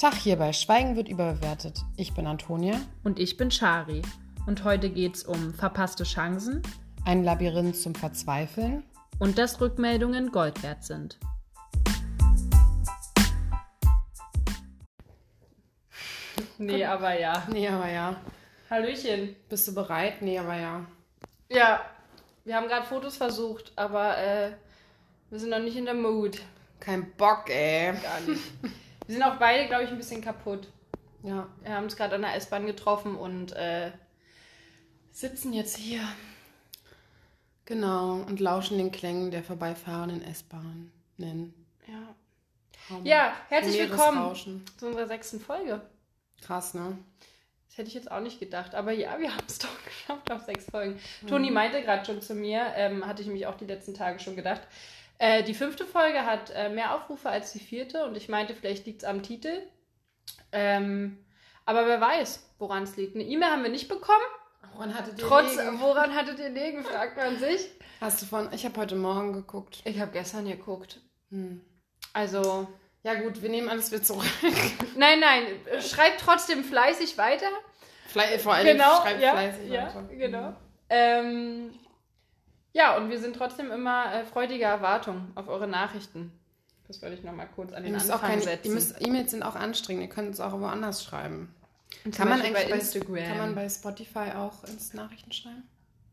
Tag hier bei Schweigen wird überbewertet. Ich bin Antonia. Und ich bin Shari. Und heute geht's um verpasste Chancen. Ein Labyrinth zum Verzweifeln. Und dass Rückmeldungen Gold wert sind. Nee, aber ja. Nee, aber ja. Hallöchen. Bist du bereit? Nee, aber ja. Ja, wir haben gerade Fotos versucht, aber äh, wir sind noch nicht in der Mood. Kein Bock, ey. Gar nicht. wir sind auch beide, glaube ich, ein bisschen kaputt. Ja. Wir haben uns gerade an der S-Bahn getroffen und äh, sitzen jetzt hier. Genau. Und lauschen den Klängen der vorbeifahrenden S-Bahn. Nennen. Ja. Traum. Ja, herzlich willkommen zu unserer sechsten Folge. Krass, ne? Das hätte ich jetzt auch nicht gedacht, aber ja, wir haben es doch geschafft auf sechs Folgen. Toni meinte gerade schon zu mir, ähm, hatte ich mich auch die letzten Tage schon gedacht, äh, die fünfte Folge hat äh, mehr Aufrufe als die vierte und ich meinte, vielleicht liegt es am Titel. Ähm, aber wer weiß, woran es liegt. Eine E-Mail haben wir nicht bekommen. Woran hattet ihr Trotz, liegen? woran hattet ihr liegen, fragt man sich. Hast du von... Ich habe heute Morgen geguckt. Ich habe gestern geguckt. Hm. Also, Ja gut, wir nehmen alles wieder zurück. nein, nein, schreibt trotzdem fleißig weiter. Fle vor allem genau, schreibt ja, fleißig ja, weiter. genau. Ähm, ja, und wir sind trotzdem immer äh, freudiger Erwartung auf eure Nachrichten. Das wollte ich nochmal kurz an den Anfang keine, setzen. E-Mails sind auch anstrengend. Ihr könnt es auch woanders schreiben. Kann man eigentlich bei bei, Instagram? Kann man bei Spotify auch ins Nachrichten schreiben?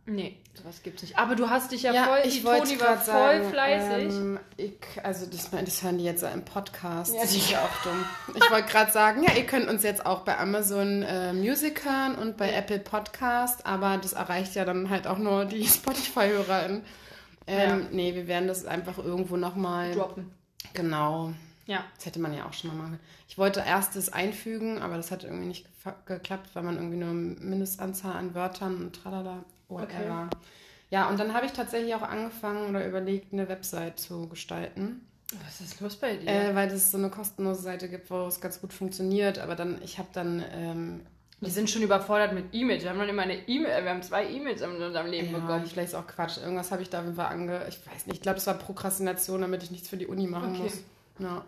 Nee, sowas gibt's nicht. Aber du hast dich ja, Ja, voll, ich Toni war voll sagen, fleißig. Ähm, ich, also das, das hören die jetzt im Podcast. Ja, das ist ja auch dumm. Ich wollte gerade sagen, ja, ihr könnt uns jetzt auch bei Amazon äh, Music hören und bei Apple Podcast, aber das erreicht ja dann halt auch nur die Spotify-HörerInnen. Ähm, Ja. Nee, wir werden das einfach irgendwo nochmal. Droppen. Genau. Ja. Das hätte man ja auch schon mal machen. Ich wollte erst das einfügen, aber das hat irgendwie nicht geklappt, weil man irgendwie nur eine Mindestanzahl an Wörtern und tralala, whatever. Ja, und dann habe ich tatsächlich auch angefangen oder überlegt, eine Website zu gestalten. Was ist los bei dir? Äh, weil es so eine kostenlose Seite gibt, wo es ganz gut funktioniert. Aber dann, ich habe dann, ähm, wir sind schon überfordert mit E-Mails. Wir haben noch immer eine E-Mail, wir haben zwei E-Mails in unserem Leben ja, bekommen. vielleicht ist auch Quatsch. Irgendwas habe ich da auf jeden Fall ange... Ich weiß nicht, ich glaube, es war Prokrastination, damit ich nichts für die Uni machen Okay. muss. Ja.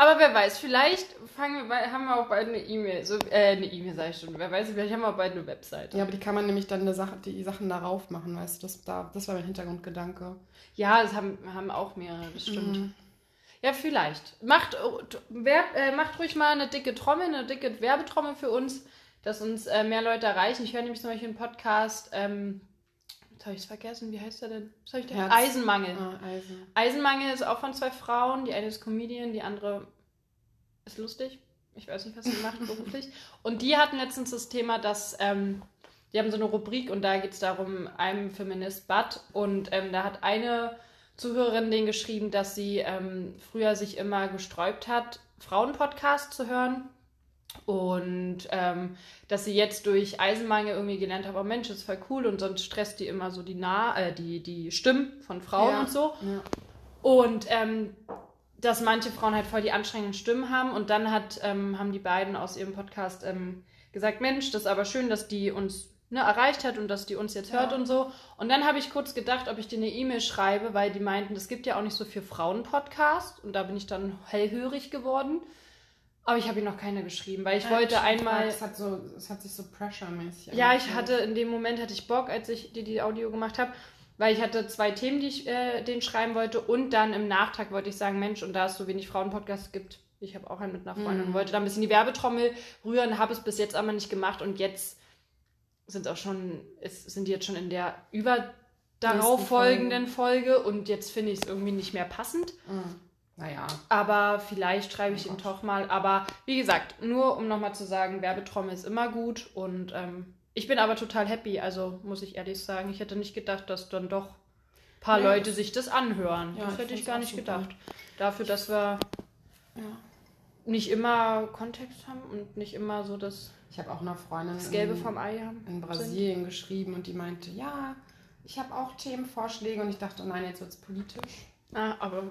Aber wer weiß, vielleicht fangen wir, bei- haben wir auch bald eine E-Mail. So, äh, eine E-Mail sage ich schon. Wer weiß, vielleicht haben wir auch bald eine Website. ja, aber die kann man nämlich dann eine Sache, die Sachen darauf machen, weißt du? Das, da, das war mein Hintergrundgedanke. Ja, das haben, haben auch mehrere, das stimmt. Mhm. Ja, vielleicht. Macht, wer, äh, macht ruhig mal eine dicke Trommel, eine dicke Werbetrommel für uns, dass uns äh, mehr Leute erreichen. Ich höre nämlich zum Beispiel einen Podcast, ähm, jetzt habe ich es vergessen, wie heißt der denn? Was hab ich denn? Herz- Eisenmangel. Ah, Eisen. Eisenmangel ist auch von zwei Frauen. Die eine ist Comedian, die andere ist lustig. Ich weiß nicht, was sie macht beruflich. Und die hatten letztens das Thema, dass ähm, die haben so eine Rubrik und da geht es darum, I'm Feminist But. Und ähm, da hat eine Zuhörerin den geschrieben, dass sie ähm, früher sich immer gesträubt hat, Frauenpodcast zu hören. Und ähm, dass sie jetzt durch Eisenmangel irgendwie gelernt hat, oh Mensch, das ist voll cool und sonst stresst die immer so die, nah äh, die, die Stimmen von Frauen Ja. und so. Ja. Und ähm, dass manche Frauen halt voll die anstrengenden Stimmen haben. Und dann hat, ähm, haben die beiden aus ihrem Podcast ähm, gesagt, Mensch, das ist aber schön, dass die uns ne, erreicht hat und dass die uns jetzt Ja. hört und so. Und dann habe ich kurz gedacht, ob ich dir eine E-Mail schreibe, weil die meinten, es gibt ja auch nicht so viel Frauen-Podcast. Und da bin ich dann hellhörig geworden. Aber ich habe ihnen noch keine geschrieben, weil ich Ja, wollte einmal... Es hat, so, es hat sich so pressure-mäßig Ja, ich hatte in dem Moment hatte ich Bock, als ich die, die Audio gemacht habe, weil ich hatte zwei Themen, die ich äh, denen schreiben wollte und dann im Nachtrag wollte ich sagen, Mensch, und da es so wenig Frauenpodcasts gibt, ich habe auch einen mit einer Freundin Mhm. und wollte da ein bisschen die Werbetrommel rühren, habe es bis jetzt aber nicht gemacht und jetzt sind auch schon, es sind die jetzt schon in der über darauf folgenden Folge und jetzt finde ich es irgendwie nicht mehr passend. Mhm. Naja. Aber vielleicht schreibe ich Oh ihn Gott. doch mal. Aber wie gesagt, nur um nochmal zu sagen, Werbetrommel ist immer gut. Und ähm, ich bin aber total happy. Also muss ich ehrlich sagen, ich hätte nicht gedacht, dass dann doch ein paar Nee, Leute sich das anhören. Ja, das hätte ich gar nicht super. gedacht. Dafür, dass wir Ja. nicht immer Kontext haben und nicht immer so das, Ich habe auch einer Freundin das Gelbe in, vom Ei haben. in Brasilien geschrieben und die meinte, ja, ich habe auch Themenvorschläge und ich dachte, oh nein, jetzt wird es politisch. Ah, aber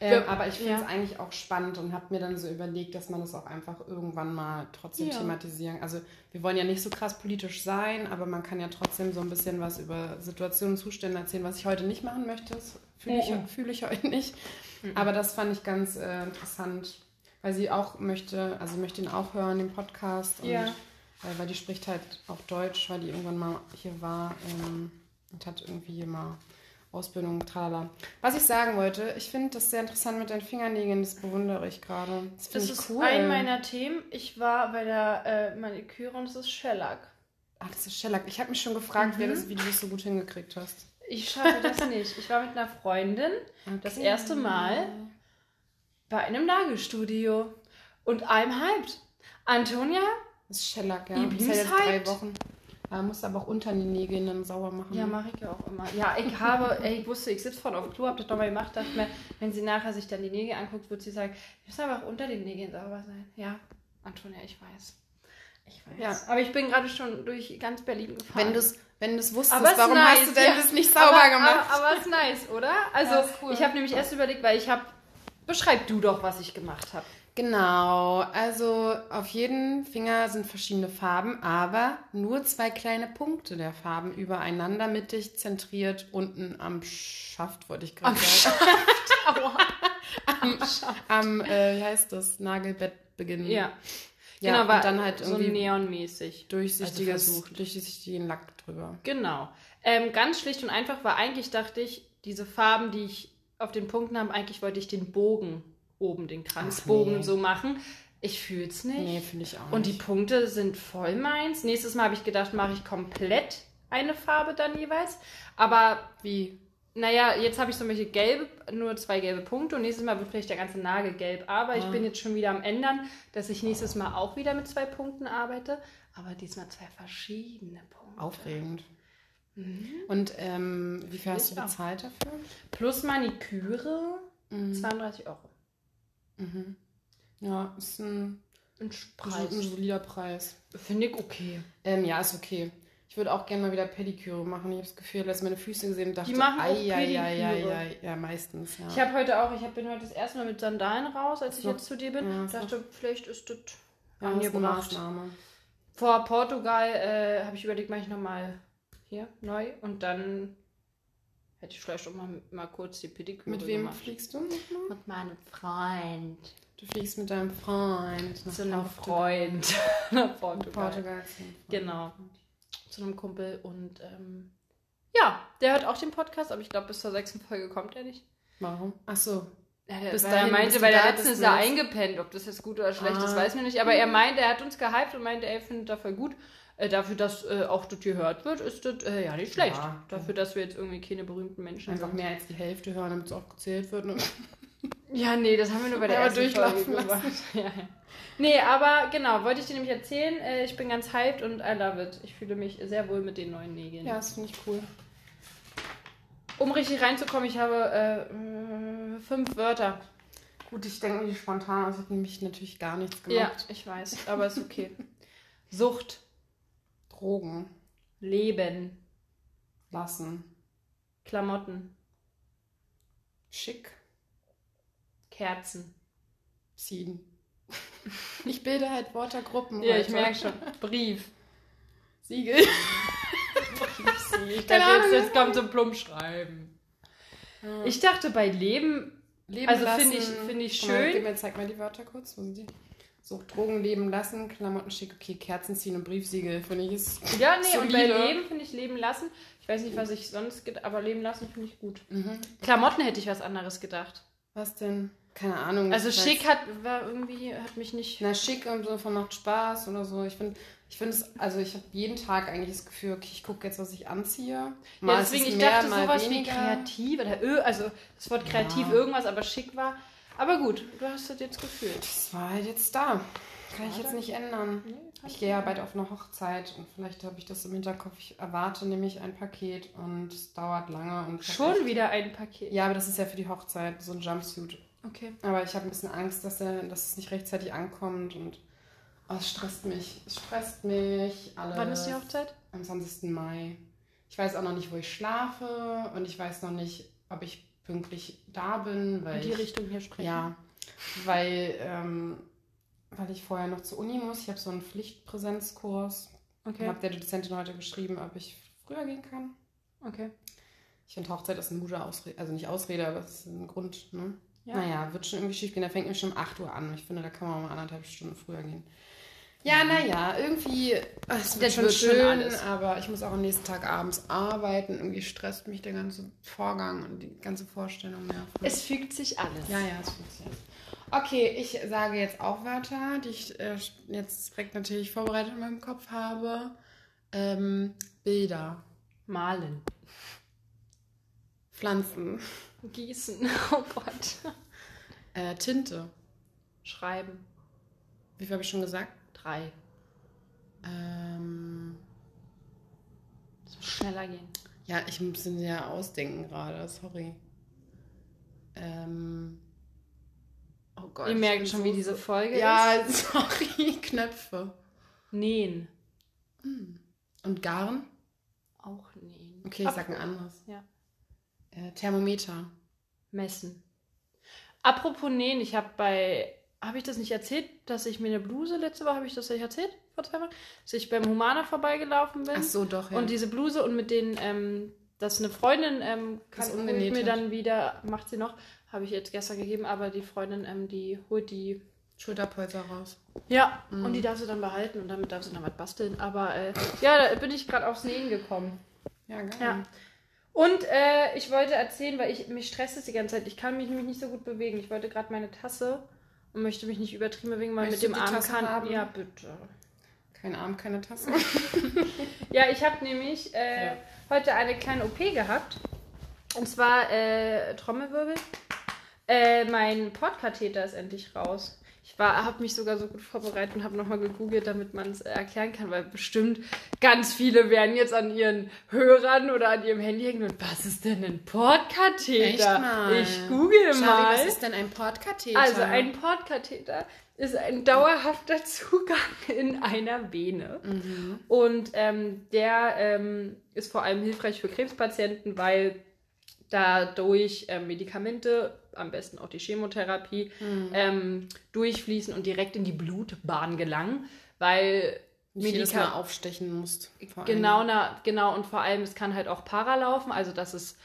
Ähm, aber ich finde es ja. eigentlich auch spannend und habe mir dann so überlegt, dass man das auch einfach irgendwann mal trotzdem Ja. thematisieren. Also wir wollen ja nicht so krass politisch sein, aber man kann ja trotzdem so ein bisschen was über Situationen, Zustände erzählen, was ich heute nicht machen möchte. Das fühle ich, Mhm. fühle ich heute nicht. Mhm. Aber das fand ich ganz äh, interessant. weil sie auch möchte, also möchte ihn auch hören, den Podcast. Und, Ja. Weil, weil die spricht halt auch Deutsch, weil die irgendwann mal hier war ähm, und hat irgendwie mal Ausbildung, tralala. Was ich sagen wollte, ich finde das sehr interessant mit deinen Fingernägeln, das bewundere ich gerade. Das Das ich ist cool. ein meiner Themen. Ich war bei der äh, Maniküre und es ist Shellac. Ach, das ist Shellac. Ich habe mich schon gefragt, wer Mhm. das, wie du das so gut hingekriegt hast. Ich schaffe das nicht. Ich war mit einer Freundin das erste Mal bei einem Nagelstudio und I'm hyped. Antonia? Das ist Shellac, ja. Ihr Das ist drei? Wochen. Ja, musst aber auch unter die Nägel dann sauber machen. Ja, mache ich ja auch immer. Ja, ich habe, ey, ich wusste, ich sitze vorne auf dem Klo, hab das nochmal gemacht, dachte mir, wenn sie nachher sich dann die Nägel anguckt, wird sie sagen, die müssen aber auch unter den Nägeln sauber sein. Ja, Antonia, ich weiß. Ich weiß. Ja. Aber ich bin gerade schon durch ganz Berlin gefahren. Wenn du es wenn du's wusstest, warum nice, hast du denn ja. das nicht sauber aber, gemacht? Aber, aber ist nice, oder? Also, Ja, cool. ich habe nämlich erst überlegt, weil ich habe. Beschreib du doch, was ich gemacht habe. Genau, also auf jedem Finger sind verschiedene Farben, aber nur zwei kleine Punkte der Farben übereinander mittig zentriert unten am Schaft, wollte ich gerade sagen. Aua. am, am äh, wie heißt das, Nagelbettbeginn. Ja, ja genau, und dann halt so irgendwie neonmäßig. durchsichtiges, also durchsichtigen Lack drüber. Genau. Ähm, ganz schlicht und einfach war eigentlich, dachte ich, diese Farben, die ich auf den Punkten habe, eigentlich wollte ich den Bogen oben, den Kranzbogen nee. so machen. Ich fühl's nicht. Nee, finde ich auch und die nicht. Punkte sind voll meins. Nächstes Mal habe ich gedacht, mache ich komplett eine Farbe dann jeweils. Aber Wie? naja, jetzt habe ich zum Beispiel gelbe, nur zwei gelbe Punkte und nächstes Mal wird vielleicht der ganze Nagel gelb. Aber ich Ah. bin jetzt schon wieder am Ändern, dass ich nächstes Mal auch wieder mit zwei Punkten arbeite. Aber diesmal zwei verschiedene Punkte. Aufregend. Mhm. Und ähm, wie viel hast du bezahlt dafür? Plus Maniküre Mhm. 32 Euro. Mhm. Ja, ist ein, Ein ein, ein solider Preis. Finde ich okay. Ähm, ja, ist okay. Ich würde auch gerne mal wieder Pediküre machen. Ich habe das Gefühl, dass meine Füße gesehen und dachte, machen auch ei, ei, Pediküre. ei. Ja, meistens, ja. Ich habe heute auch, ich hab, bin heute das erste Mal mit Sandalen raus, als ich jetzt zu dir bin. Ja, dachte, vielleicht ist das ja, ist angebracht. Vor Portugal äh, habe ich überlegt, mache ich nochmal hier neu und dann hätte ich vielleicht auch mal, mal kurz die Pediküre Mit wem gemacht. fliegst du nochmal? Mit meinem Freund. Du fliegst mit deinem Freund nach Zu einem Portugal. Freund. Nach Portugal. Portugal. Genau. Zu einem Kumpel und ähm, ja, der hört auch den Podcast, aber ich glaube, bis zur sechsten Folge kommt er nicht. Warum? Ach so. Ja, der, Bis er dahin, meinte, weil da der bist, letztens ist er eingepennt. Ob das jetzt gut oder schlecht ist, Ah. weiß man nicht. Aber er meinte, er hat uns gehypt und meinte, er findet das voll gut. Äh, dafür, dass äh, auch das gehört wird, ist das äh, ja nicht schlecht. Ja. Dafür, dass wir jetzt irgendwie keine berühmten Menschen Einfach sind. mehr als die Hälfte hören, damit es auch gezählt wird. Ne? Ja, nee, das haben wir nur bei der Ja, ersten Folge durchlaufen gemacht. Ja, ja. Nee, aber genau, wollte ich dir nämlich erzählen. Äh, ich bin ganz hyped und I love it. Ich fühle mich sehr wohl mit den neuen Nägeln. Ja, das finde ich cool. Um richtig reinzukommen, ich habe äh, fünf Wörter. Gut, ich denke nicht spontan, also ich habe nämlich natürlich gar nichts Ja, gemacht. ich weiß, aber ist okay. Sucht, Drogen Leben, lassen. Klamotten, Schick Kerzen. ziehen. Ich bilde halt Wörtergruppen. Ja, heute. ich merke schon. Brief. Siegel. Ich Keine dachte, jetzt, Ahnung. jetzt kommt so plump schreiben. Ich dachte bei Leben, Leben Also finde ich- finde ich mal, schön. Mir, zeig mal die Wörter kurz. Wo sind die? So, Drogen leben lassen, Klamotten schick, okay, Kerzen ziehen und Briefsiegel, finde ich ist. ja, nee, und bei Solide. Leben finde ich Leben lassen. Ich weiß nicht, was ich sonst, aber Leben lassen finde ich gut. Mhm. Klamotten hätte ich was anderes gedacht. Was denn? Keine Ahnung. Also weiß- schick hat, war irgendwie, hat mich nicht. Na, schick im Sinne von macht Spaß oder so. Ich finde, ich finde es, also ich habe jeden Tag eigentlich das Gefühl, okay, ich gucke jetzt, was ich anziehe. Ja, Mal ist deswegen, es ich mehr, dachte mal sowas wie weniger. kreativ oder ö, also das Wort kreativ Ja. irgendwas, aber schick war. Aber gut, du hast das jetzt gefühlt. Das war halt jetzt da. Kann ich War jetzt da? nicht ändern. Ich gehe ja bald auf eine Hochzeit und vielleicht habe ich das im Hinterkopf. Ich erwarte nämlich ein Paket und es dauert lange. Und ich Schon wieder ein Paket. Ja, aber das ist ja für die Hochzeit, so ein Jumpsuit. Okay. Aber ich habe ein bisschen Angst, dass, er, dass es nicht rechtzeitig ankommt und oh, es stresst mich. Es stresst mich. Alles. Wann ist die Hochzeit? Am 20. Mai. Ich weiß auch noch nicht, wo ich schlafe und ich weiß noch nicht, ob ich pünktlich da bin, weil In die ich, Richtung hier sprechen. ja, weil, ähm, weil ich vorher noch zur Uni muss. Ich habe so einen Pflichtpräsenzkurs. Ich Okay. habe der Dozentin heute geschrieben, ob ich früher gehen kann. Okay. Ich finde, Hochzeit ist eine gute Ausrede, also nicht Ausrede, aber es ist ein Grund, ne? Ja. Naja, wird schon irgendwie schief gehen. Da fängt nämlich schon um 8 Uhr an. Ich finde, da kann man mal anderthalb Stunden früher gehen. Ja, naja, irgendwie. Es wird schon schön, alles. aber ich muss auch am nächsten Tag abends arbeiten. Irgendwie stresst mich der ganze Vorgang und die ganze Vorstellung nervt. Es fügt sich alles. Ja, ja, es fügt sich alles. Okay, ich sage jetzt auch Wörter, die ich äh, jetzt direkt natürlich vorbereitet in meinem Kopf habe. Ähm, Bilder. Malen. Pflanzen. Gießen. Oh Gott. Äh, Tinte. Schreiben. Wie viel habe ich schon gesagt? Drei. Ähm. Es muss schneller gehen. Ja, ich muss ihn ja ausdenken gerade, sorry. Ähm. Oh Gott. Ihr merkt schon, so wie diese Folge ja, ist. Ja, sorry, Knöpfe. Nähen. Hm. Und Garn? Auch nähen. Okay, ich sag ein anderes. Ja. Äh, Thermometer. Messen. Apropos nähen, ich habe bei habe ich das nicht erzählt, dass ich mir eine Bluse letzte Woche, habe ich das nicht erzählt? Vor zwei Wochen? Dass ich beim Humana vorbeigelaufen bin. Ach so, doch, ja. Und diese Bluse und mit den, ähm, dass eine Freundin ähm, kann, holt mir dann wieder, macht sie noch, habe ich jetzt gestern gegeben, aber die Freundin, ähm, die holt die Schulterpolster raus. Ja, mhm. und die darf sie dann behalten und damit darf sie dann was basteln. Aber äh, ja, da bin ich gerade aufs Nähen gekommen. Ja, geil. Ja. Und äh, ich wollte erzählen, weil ich mich stresst es die ganze Zeit. Ich kann mich nämlich nicht so gut bewegen. Ich wollte gerade meine Tasse und möchte mich nicht übertrieben bewegen, weil mit dem Arm Tasse kann. Haben? Ja, bitte. Kein Arm, keine Tasse. ja, ich habe nämlich äh, ja. heute eine kleine OP gehabt. Und zwar äh, Trommelwirbel. Äh, mein Portkatheter ist endlich raus. Ich habe mich sogar so gut vorbereitet und habe nochmal gegoogelt, damit man es erklären kann, weil bestimmt ganz viele werden jetzt an ihren Hörern oder an ihrem Handy hängen und was ist denn ein Portkatheter? Ich google Schau, mal. Was ist denn ein Portkatheter? Also ein Portkatheter ist ein dauerhafter Zugang in einer Vene. Mhm. Und ähm, der ähm, ist vor allem hilfreich für Krebspatienten, weil dadurch ähm, Medikamente am besten auch die Chemotherapie, mhm. ähm, durchfließen und direkt in die Blutbahn gelangen, weil Medikamente aufstechen musst. Genau, na, genau, und vor allem, es kann halt auch paralaufen, also dass es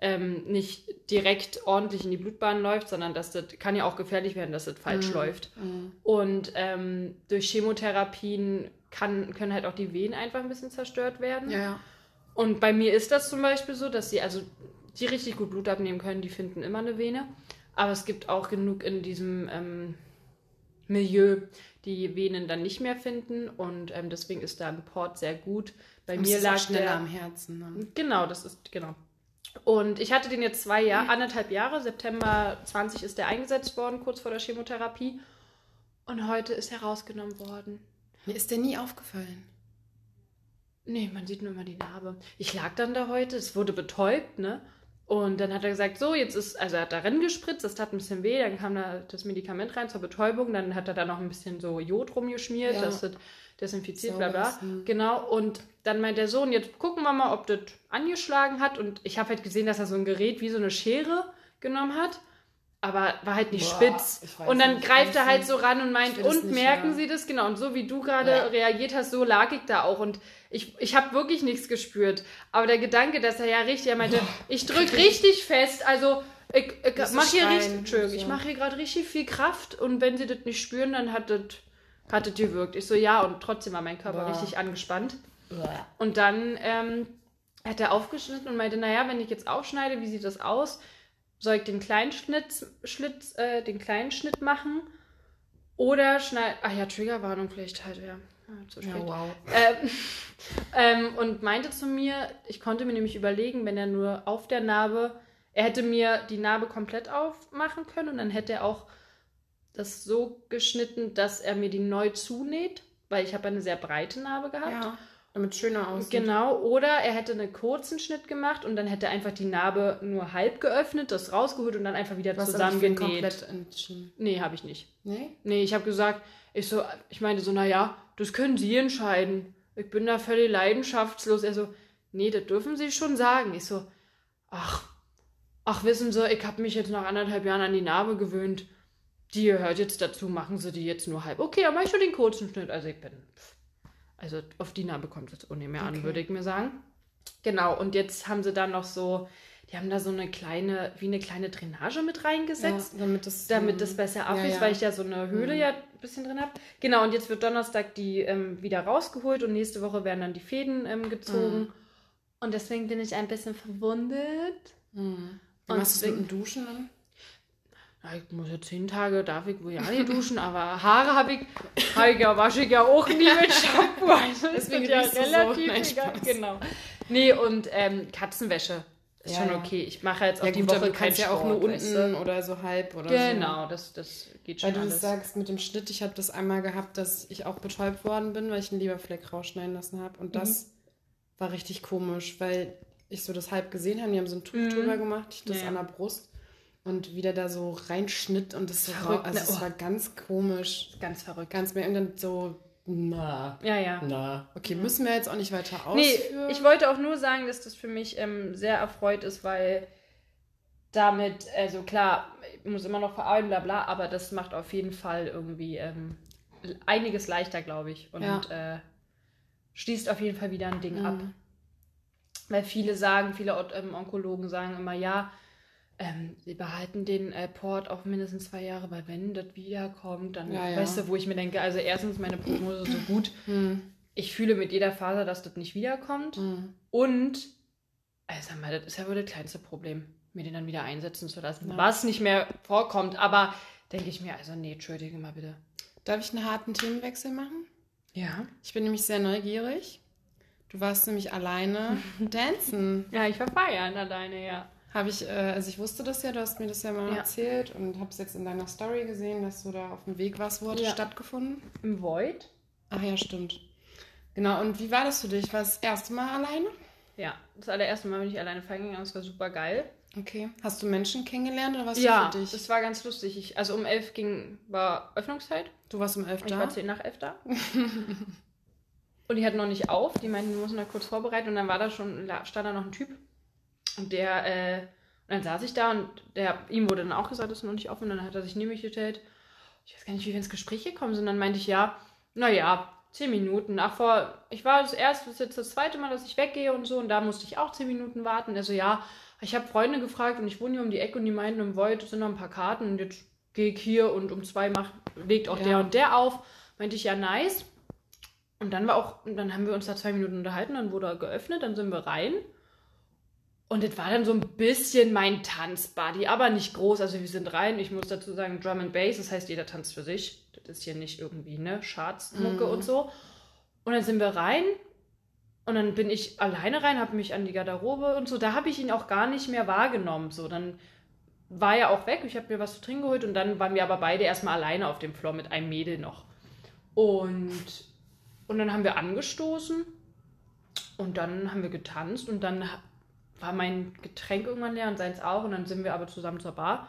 ähm, nicht direkt ordentlich in die Blutbahn läuft, sondern dass das kann ja auch gefährlich werden, dass das falsch mhm. läuft. Mhm. Und ähm, durch Chemotherapien kann, können halt auch die Venen einfach ein bisschen zerstört werden. Ja. Und bei mir ist das zum Beispiel so, dass sie, also die richtig gut Blut abnehmen können, die finden immer eine Vene. Aber es gibt auch genug in diesem ähm, Milieu, die Venen dann nicht mehr finden. Und ähm, deswegen ist da ein Port sehr gut. Bei und mir lag schneller der, am Herzen. Ne? Genau, das ist, genau. Und ich hatte den jetzt zwei Jahre, anderthalb Jahre. September 20 ist der eingesetzt worden, kurz vor der Chemotherapie. Und heute ist er rausgenommen worden. Mir ist der nie aufgefallen. Nee, man sieht nur immer die Narbe. Ich lag dann da heute, es wurde betäubt, ne? Und dann hat er gesagt, so, jetzt ist, also er hat da Rennen gespritzt, das tat ein bisschen weh, dann kam da das Medikament rein zur Betäubung, dann hat er da noch ein bisschen so Jod rumgeschmiert, ja. das das desinfiziert, bla bla. Genau, und dann meint der Sohn, jetzt gucken wir mal, ob das angeschlagen hat. Und ich habe halt gesehen, dass er so ein Gerät wie so eine Schere genommen hat aber war halt nicht Boah, spitz. Und dann nicht, greift er halt so ran und meint, und merken mehr. Sie das? Genau, und so wie du gerade ja. reagiert hast, so lag ich da auch. Und ich, ich habe wirklich nichts gespürt. Aber der Gedanke, dass er ja richtig, er meinte, Boah. ich drück richtig fest, also ich, ich mache hier, richtig, so. ich mach hier gerade richtig viel Kraft und wenn Sie das nicht spüren, dann hat das, hat das gewirkt. Ich so, ja, und trotzdem war mein Körper Boah. richtig angespannt. Und dann ähm, hat er aufgeschnitten und meinte, naja, wenn ich jetzt aufschneide, wie sieht das aus? Soll ich den kleinen Schnitt, Schlitz, äh, den kleinen Schnitt machen oder schneid. Ach ja, Triggerwarnung vielleicht halt, ja. Ja, wow. Ähm, ähm, und meinte zu mir, ich konnte mir nämlich überlegen, wenn er nur auf der Narbe, er hätte mir die Narbe komplett aufmachen können und dann hätte er auch das so geschnitten, dass er mir die neu zunäht, weil ich habe eine sehr breite Narbe gehabt. Ja. Damit es schöner aussieht. Genau, oder er hätte einen kurzen Schnitt gemacht und dann hätte er einfach die Narbe nur halb geöffnet, das rausgeholt und dann einfach wieder Was zusammengenäht. komplett entschieden? Nee, habe ich nicht. Nee? Nee, ich habe gesagt, ich so, ich meine so, naja, das können Sie entscheiden. Ich bin da völlig leidenschaftslos. Er so, nee, das dürfen Sie schon sagen. Ich so, ach, ach, wissen Sie, ich habe mich jetzt nach anderthalb Jahren an die Narbe gewöhnt. Die gehört jetzt dazu, machen Sie die jetzt nur halb. Okay, dann mache ich schon den kurzen Schnitt. Also ich bin, pff, also auf die Narbe kommt es ohne mehr okay. an, würde ich mir sagen. Genau, und jetzt haben sie dann noch so, die haben da so eine kleine, wie eine kleine Drainage mit reingesetzt, Ja, damit das, damit das besser ja, abfließt, ja. weil ich ja so eine Höhle Mhm. ja ein bisschen drin habe. Genau, und jetzt wird Donnerstag die ähm, wieder rausgeholt und nächste Woche werden dann die Fäden ähm, gezogen. Mhm. Und deswegen bin ich ein bisschen verwundet. Mhm. Wie Und machst du es mit deswegen- dem Duschen dann? Ja, ich muss ja zehn Tage, darf ich wohl ja nicht duschen, aber Haare habe ich, hab ich ja, wasche ich ja auch nie mit Shampoo. Also ist Deswegen das ja du so. relativ Nein, egal. Genau. Nee, und ähm, Katzenwäsche ist Ja, schon okay. Ich mache jetzt auch Ja, die gut, Woche aber du ja auch nur unten weißt du? oder so halb oder so. Genau, das, das geht schon Weil du alles. das sagst mit dem Schnitt, ich habe das einmal gehabt, dass ich auch betäubt worden bin, weil ich einen Leberfleck rausschneiden lassen habe. Und das Mhm. war richtig komisch, weil ich so das halb gesehen habe. Die haben so ein Tuch Mhm. drüber gemacht, ich das ja. an der Brust und wieder da so reinschnitt und das Verrückt, Also ne? es Oh. war ganz komisch. Ganz verrückt. Ganz mehr und dann so, na, Ja, ja. na. Okay, müssen wir jetzt auch nicht weiter Nee, ausführen. ich wollte auch nur sagen, dass das für mich ähm, sehr erfreut ist, weil damit, also klar, ich muss immer noch verarbeiten, bla bla, aber das macht auf jeden Fall irgendwie ähm, einiges leichter, glaube ich. Und äh, schließt auf jeden Fall wieder ein Ding Mhm. ab. Weil viele sagen, viele ähm, Onkologen sagen immer, ja, ähm, sie behalten den äh, Port auch mindestens zwei Jahre, weil wenn das wiederkommt, dann Ja, ja. weißt du, wo ich mir denke, also erstens meine Prognose so gut, Hm, ich fühle mit jeder Faser, dass das nicht wiederkommt. hm. Und, also sag mal, das ist ja wohl das kleinste Problem, mir den dann wieder einsetzen zu lassen. Ja. Was nicht mehr vorkommt, aber denke ich mir, also nee, entschuldige mal bitte. Darf ich einen harten Themenwechsel machen? Ja. Ich bin nämlich sehr neugierig. Du warst nämlich alleine dancen. Ja, ich war feiern alleine, ja. Habe ich, äh, also ich wusste das ja, du hast mir das ja mal Ja. erzählt und habe es jetzt in deiner Story gesehen, dass du da auf dem Weg warst. Wo hat es Ja. stattgefunden? Im Void? Ach ja, stimmt. Genau, und wie war das für dich? War das erste Mal alleine? Ja, das allererste Mal bin ich alleine feiern gegangen, das war super geil. Okay. Hast du Menschen kennengelernt oder was Ja, für dich? das war ganz lustig. Ich, also um elf ging, war Öffnungszeit. du warst um elf Ich da? war 10 nach 11 da. und die hatten noch nicht auf. Die meinten, wir müssen da kurz vorbereiten. Und dann war da schon, stand da noch ein Typ. Und der, äh, und dann saß ich da und der, ihm wurde dann auch gesagt, es ist noch nicht offen. Und dann hat er sich neben mich gestellt. Ich weiß gar nicht, wie wir ins Gespräch gekommen sind. Dann meinte ich, ja, naja, 10 Minuten. Ach, vor, ich war das erste, das ist jetzt das zweite Mal, dass ich weggehe und so. Und da musste ich auch 10 Minuten warten. Also ja, ich habe Freunde gefragt und ich wohne hier um die Ecke und die meinten, im Void sind noch ein paar Karten und jetzt gehe ich hier und um zwei macht, legt auch Ja. der und der auf. Meinte ich, ja, nice. Und dann war auch, dann haben wir uns da zwei Minuten unterhalten, dann wurde er geöffnet, dann sind wir rein. Und das war dann so ein bisschen mein Tanzbuddy, aber nicht groß. Also wir sind rein. Ich muss dazu sagen, Drum and Bass, das heißt, jeder tanzt für sich. Das ist hier nicht irgendwie, ne, Chartsmucke Mhm. und so. Und dann sind wir rein. Und dann bin ich alleine rein, habe mich an die Garderobe und so. Da habe ich ihn auch gar nicht mehr wahrgenommen. So, dann war er auch weg. Ich habe mir was zu trinken geholt und dann waren wir aber beide erstmal alleine auf dem Floor mit einem Mädel noch. Und, und dann haben wir angestoßen und dann haben wir getanzt und dann war mein Getränk irgendwann leer und seins auch und dann sind wir aber zusammen zur Bar,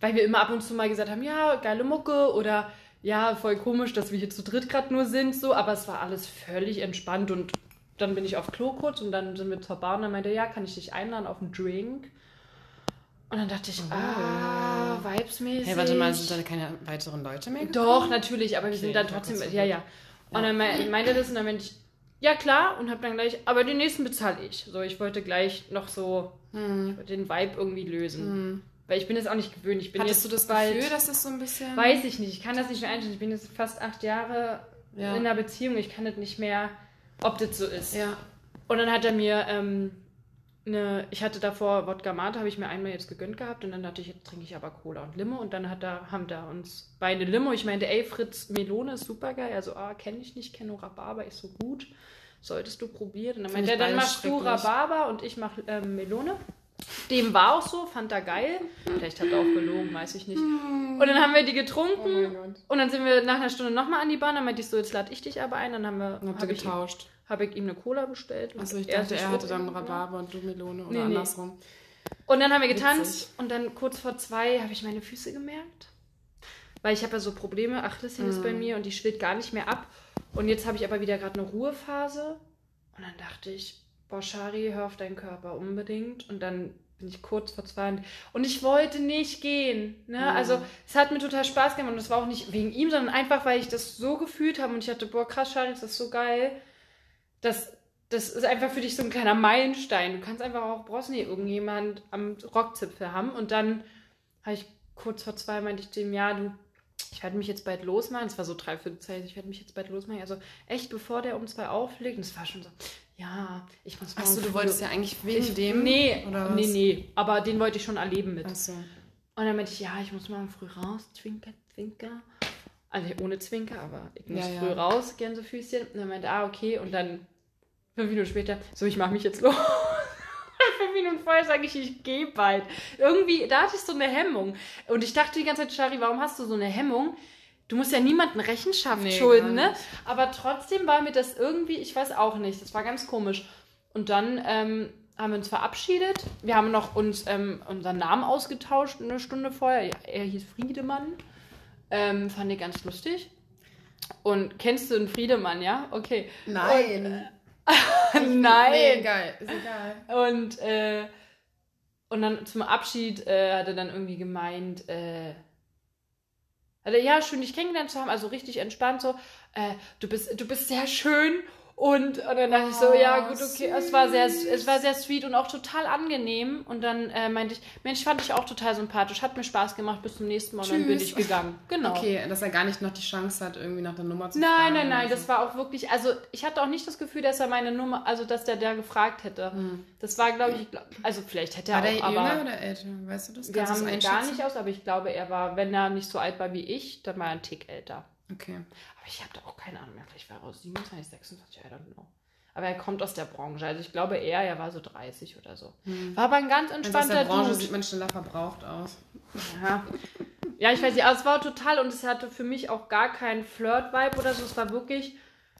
weil wir immer ab und zu mal gesagt haben, ja, geile Mucke oder ja, voll komisch, dass wir hier zu dritt gerade nur sind, so, aber es war alles völlig entspannt und dann bin ich auf Klo kurz und dann sind wir zur Bar und dann meinte er, ja, kann ich dich einladen auf einen Drink? Und dann dachte ich, Oh. ah, vibesmäßig. Hey, warte mal, sind da keine weiteren Leute mehr gekommen? Doch, natürlich, aber wir Okay, sind dann trotzdem, ja, ja. Und dann mei- meinte das und dann meinte ich, ja klar, und hab dann gleich, aber den nächsten bezahle ich. So, ich wollte gleich noch so Hm. den Vibe irgendwie lösen. Hm. Weil ich bin jetzt auch nicht gewöhnt. Ich bin Hattest jetzt du das bald, Gefühl, dass das so ein bisschen... Weiß ich nicht, ich kann das nicht mehr einschätzen. Ich bin jetzt fast acht Jahre Ja. in einer Beziehung, ich kann das nicht mehr, ob das so ist. Ja. Und dann hat er mir ähm, eine, ich hatte davor Wodka Mate, habe ich mir einmal jetzt gegönnt gehabt und dann dachte ich, jetzt trinke ich aber Cola und Limo und dann hat er, haben da uns beide Limo. Ich meinte, ey, Fritz, Melone ist super geil. Also, ah, kenne ich nicht, kenne nur Rhabarber, ist so gut. Solltest du probieren. Und dann meinte er, dann machst du. Rhabarber und ich mache ähm, Melone. Dem war auch so, fand er geil. Vielleicht hat er auch gelogen, weiß ich nicht. Und dann haben wir die Oh getrunken Gott. und dann sind wir nach einer Stunde nochmal an die Bahn. Dann meinte ich so, jetzt lade ich dich aber ein. Dann haben wir, Dann habt hab ihr getauscht. Habe ich ihm eine Cola bestellt. Also ich dachte, er hatte dann Rhabarber und du Melone oder Nee, nee. andersrum. Und dann haben wir Witzig. getanzt und dann kurz vor zwei habe ich meine Füße gemerkt. Weil ich habe ja so Probleme, Achillessehne ist bei Mhm. mir und die schwillt gar nicht mehr ab. Und jetzt habe ich aber wieder gerade eine Ruhephase. Und dann dachte ich, boah, Shari, hör auf deinen Körper unbedingt. Und dann bin ich kurz vor zwei und, und ich wollte nicht gehen. Ne? Mhm. Also es hat mir total Spaß gemacht und das war auch nicht wegen ihm, sondern einfach, weil ich das so gefühlt habe und ich dachte, boah, krass, Shari, das ist so geil, dass, das ist einfach für dich so ein kleiner Meilenstein. Du kannst einfach auch, nicht irgendjemand am Rockzipfel haben. Und dann habe ich kurz vor zwei meinte ich dem, ja, du, ich werde mich jetzt bald losmachen. Es war so drei, vier Zeit, ich werde mich jetzt bald losmachen. Also echt, bevor der um zwei auflegt. Und es war schon so, ja, ich muss mal. Achso, du wolltest ja eigentlich wegen ich, dem? Nee, oder was? nee, nee. Aber den wollte ich schon erleben mit. Achso. Und dann meinte ich, ja, ich muss morgen früh raus, Zwinker, Zwinker. Also ohne Zwinker, aber ich muss ja, früh ja. raus, Gänsefüßchen. Und dann meinte, ah, okay. Und dann fünf Minuten später, so, ich mache mich jetzt los. fünf Minuten vorher sage ich, ich gehe bald. Irgendwie, da hatte ich so eine Hemmung. Und ich dachte die ganze Zeit, Shari, warum hast du so eine Hemmung? Du musst ja niemanden Rechenschaft nee, schulden, ne? Aber trotzdem war mir das irgendwie, ich weiß auch nicht, das war ganz komisch. Und dann ähm, haben wir uns verabschiedet. Wir haben noch uns ähm, unseren Namen ausgetauscht eine Stunde vorher. Er hieß Friedemann. Ähm, fand ich ganz lustig. Und kennst du einen Friedemann, ja? Okay. Nein. Und, Nein. Nee, egal. Ist egal. Und, äh, und dann zum Abschied äh, hat er dann irgendwie gemeint, äh, hat er, ja, schön dich kennengelernt zu haben, also richtig entspannt so, äh, du, bist, du bist sehr schön und, und dann dachte oh, ich so, ja gut, okay, es war sehr, es war sehr sweet und auch total angenehm. Und dann äh, meinte ich, Mensch, fand ich auch total sympathisch, hat mir Spaß gemacht, bis zum nächsten Mal Tschüss. und dann bin ich gegangen. Genau. Okay, dass er gar nicht noch die Chance hat, irgendwie nach der Nummer zu nein, fragen. Nein, nein, nein, das war auch wirklich, also ich hatte auch nicht das Gefühl, dass er meine Nummer, also dass der da gefragt hätte. Hm. Das war, glaube ich, also vielleicht hätte er war auch, der aber... jünger oder älter? Weißt du das? Wir haben gar nicht aus, aber ich glaube, er war, wenn er nicht so alt war wie ich, dann war er ein Tick älter. Okay. Aber ich habe da auch keine Ahnung mehr. Vielleicht war er aus 27, 26, I don't know. Aber er kommt aus der Branche. Also ich glaube eher, er war so 30 oder so. Hm. War aber ein ganz entspannter also aus der Branche Dude. sieht man schneller verbraucht aus. Ja. ja, ich weiß nicht, aber es war total und es hatte für mich auch gar keinen Flirt-Vibe oder so. Es war wirklich,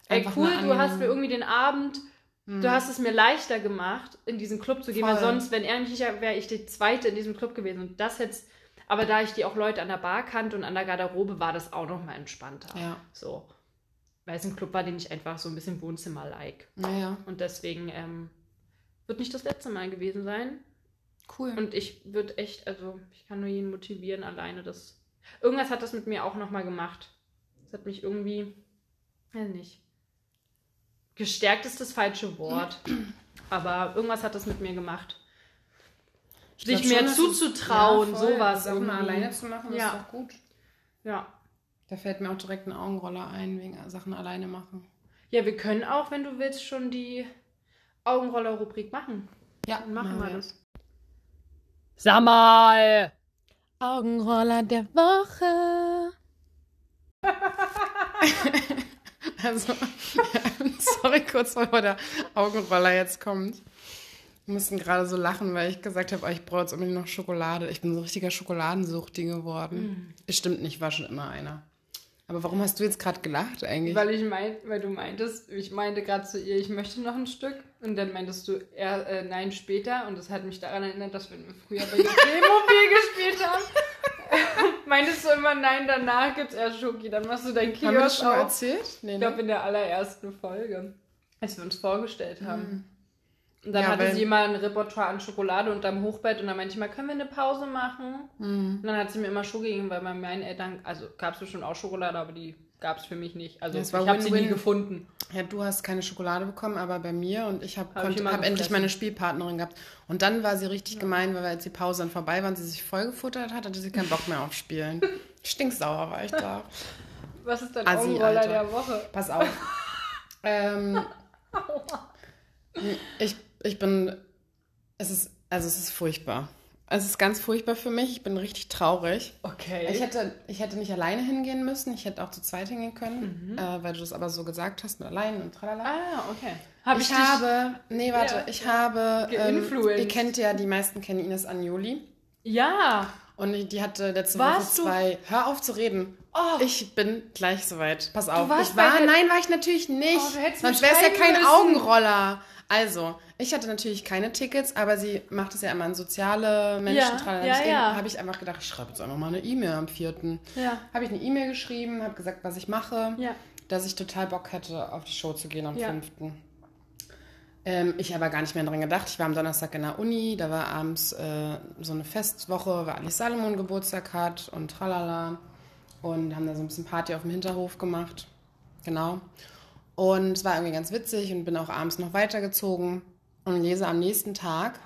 ey cool, du hast mir irgendwie den Abend, hm. du hast es mir leichter gemacht, in diesen Club zu gehen, Voll. weil sonst, wenn er nicht wäre, wäre ich die Zweite in diesem Club gewesen. Und das jetzt, aber da ich die auch Leute an der Bar kannte und an der Garderobe, war das auch nochmal entspannter. Ja. So weil es ein Club war, den ich einfach so ein bisschen Wohnzimmer-like. Naja. Und deswegen ähm, wird nicht das letzte Mal gewesen sein. Cool. Und ich würde echt, also ich kann nur jeden motivieren, alleine das. Irgendwas hat das mit mir auch nochmal gemacht. Das hat mich irgendwie, weiß nicht. Gestärkt ist das falsche Wort. aber irgendwas hat das mit mir gemacht. Ich Sich mehr schon, zuzutrauen, ja, sowas. Sachen alleine zu machen, ja. ist doch gut. Ja, da fällt mir auch direkt ein Augenroller ein, wegen Sachen alleine machen. Ja, wir können auch, wenn du willst, schon die Augenroller-Rubrik machen. Ja, Dann machen wir das. Sag mal! Augenroller der Woche. also, sorry, kurz bevor der Augenroller jetzt kommt. Wir mussten gerade so lachen, weil ich gesagt habe, oh, ich brauche jetzt unbedingt noch Schokolade. Ich bin so richtiger Schokoladensuchti geworden. Mm. Stimmt nicht, war schon immer einer. Aber warum hast du jetzt gerade gelacht eigentlich? Weil ich mein, weil du meintest, ich meinte gerade zu ihr, ich möchte noch ein Stück. Und dann meintest du eher äh, nein später. Und das hat mich daran erinnert, dass wir früher bei Playmobil gespielt haben. meintest du immer nein, danach gibt's erst Schoki. Dann machst du dein Kiosk Haben wir das schon mal erzählt? Nee, ich glaube in der allerersten Folge, als wir uns vorgestellt haben. Mhm. Und dann ja, hatte sie mal ein Repertoire an Schokolade unterm Hochbett und dann meinte ich mal, können wir eine Pause machen? Mhm. Und dann hat sie mir immer Schoki gegeben, weil bei meinen Eltern, also gab es bestimmt auch Schokolade, aber die gab es für mich nicht. Also ich habe sie nie gefunden. Ja, du hast keine Schokolade bekommen, aber bei mir und ich habe hab, hab endlich meine Spielpartnerin gehabt. Und dann war sie richtig ja. gemein, weil als die Pause dann vorbei war und sie sich vollgefuttert hat, hatte sie keinen Bock mehr auf Spielen. Stinksauer war ich da. Was ist dein Assi, Augenroller der Woche? Pass auf. ähm, ich ich bin, es ist, also es ist furchtbar. Es ist ganz furchtbar für mich. Ich bin richtig traurig. Okay. Ich hätte, ich hätte nicht alleine hingehen müssen. Ich hätte auch zu zweit hingehen können, mhm. äh, weil du das aber so gesagt hast mit allein und tralala. Ah, okay. Hab ich, ich habe, nee, warte, ja. ich habe, ähm, ihr kennt ja, die meisten kennen Ines Anjoli. Ja. Und die hatte letzte Warst Woche zwei. Du? Hör auf zu reden. Oh. Ich bin gleich soweit. Pass auf. ich war, nein, war ich natürlich nicht. Oh, Sonst wäre es ja kein müssen. Augenroller. Also, ich hatte natürlich keine Tickets, aber sie macht es ja immer an soziale Menschen. Ja, ja, ja. habe ich einfach gedacht, ich schreibe jetzt einfach mal eine E-Mail am 4. Ja. Habe ich eine E-Mail geschrieben, habe gesagt, was ich mache, ja. dass ich total Bock hätte, auf die Show zu gehen am ja. 5. Ähm, ich aber gar nicht mehr dran gedacht. Ich war am Donnerstag in der Uni, da war abends äh, so eine Festwoche, weil Alice Salomon Geburtstag hat und tralala. Und haben da so ein bisschen Party auf dem Hinterhof gemacht. Genau. Und es war irgendwie ganz witzig und bin auch abends noch weitergezogen und lese am nächsten Tag,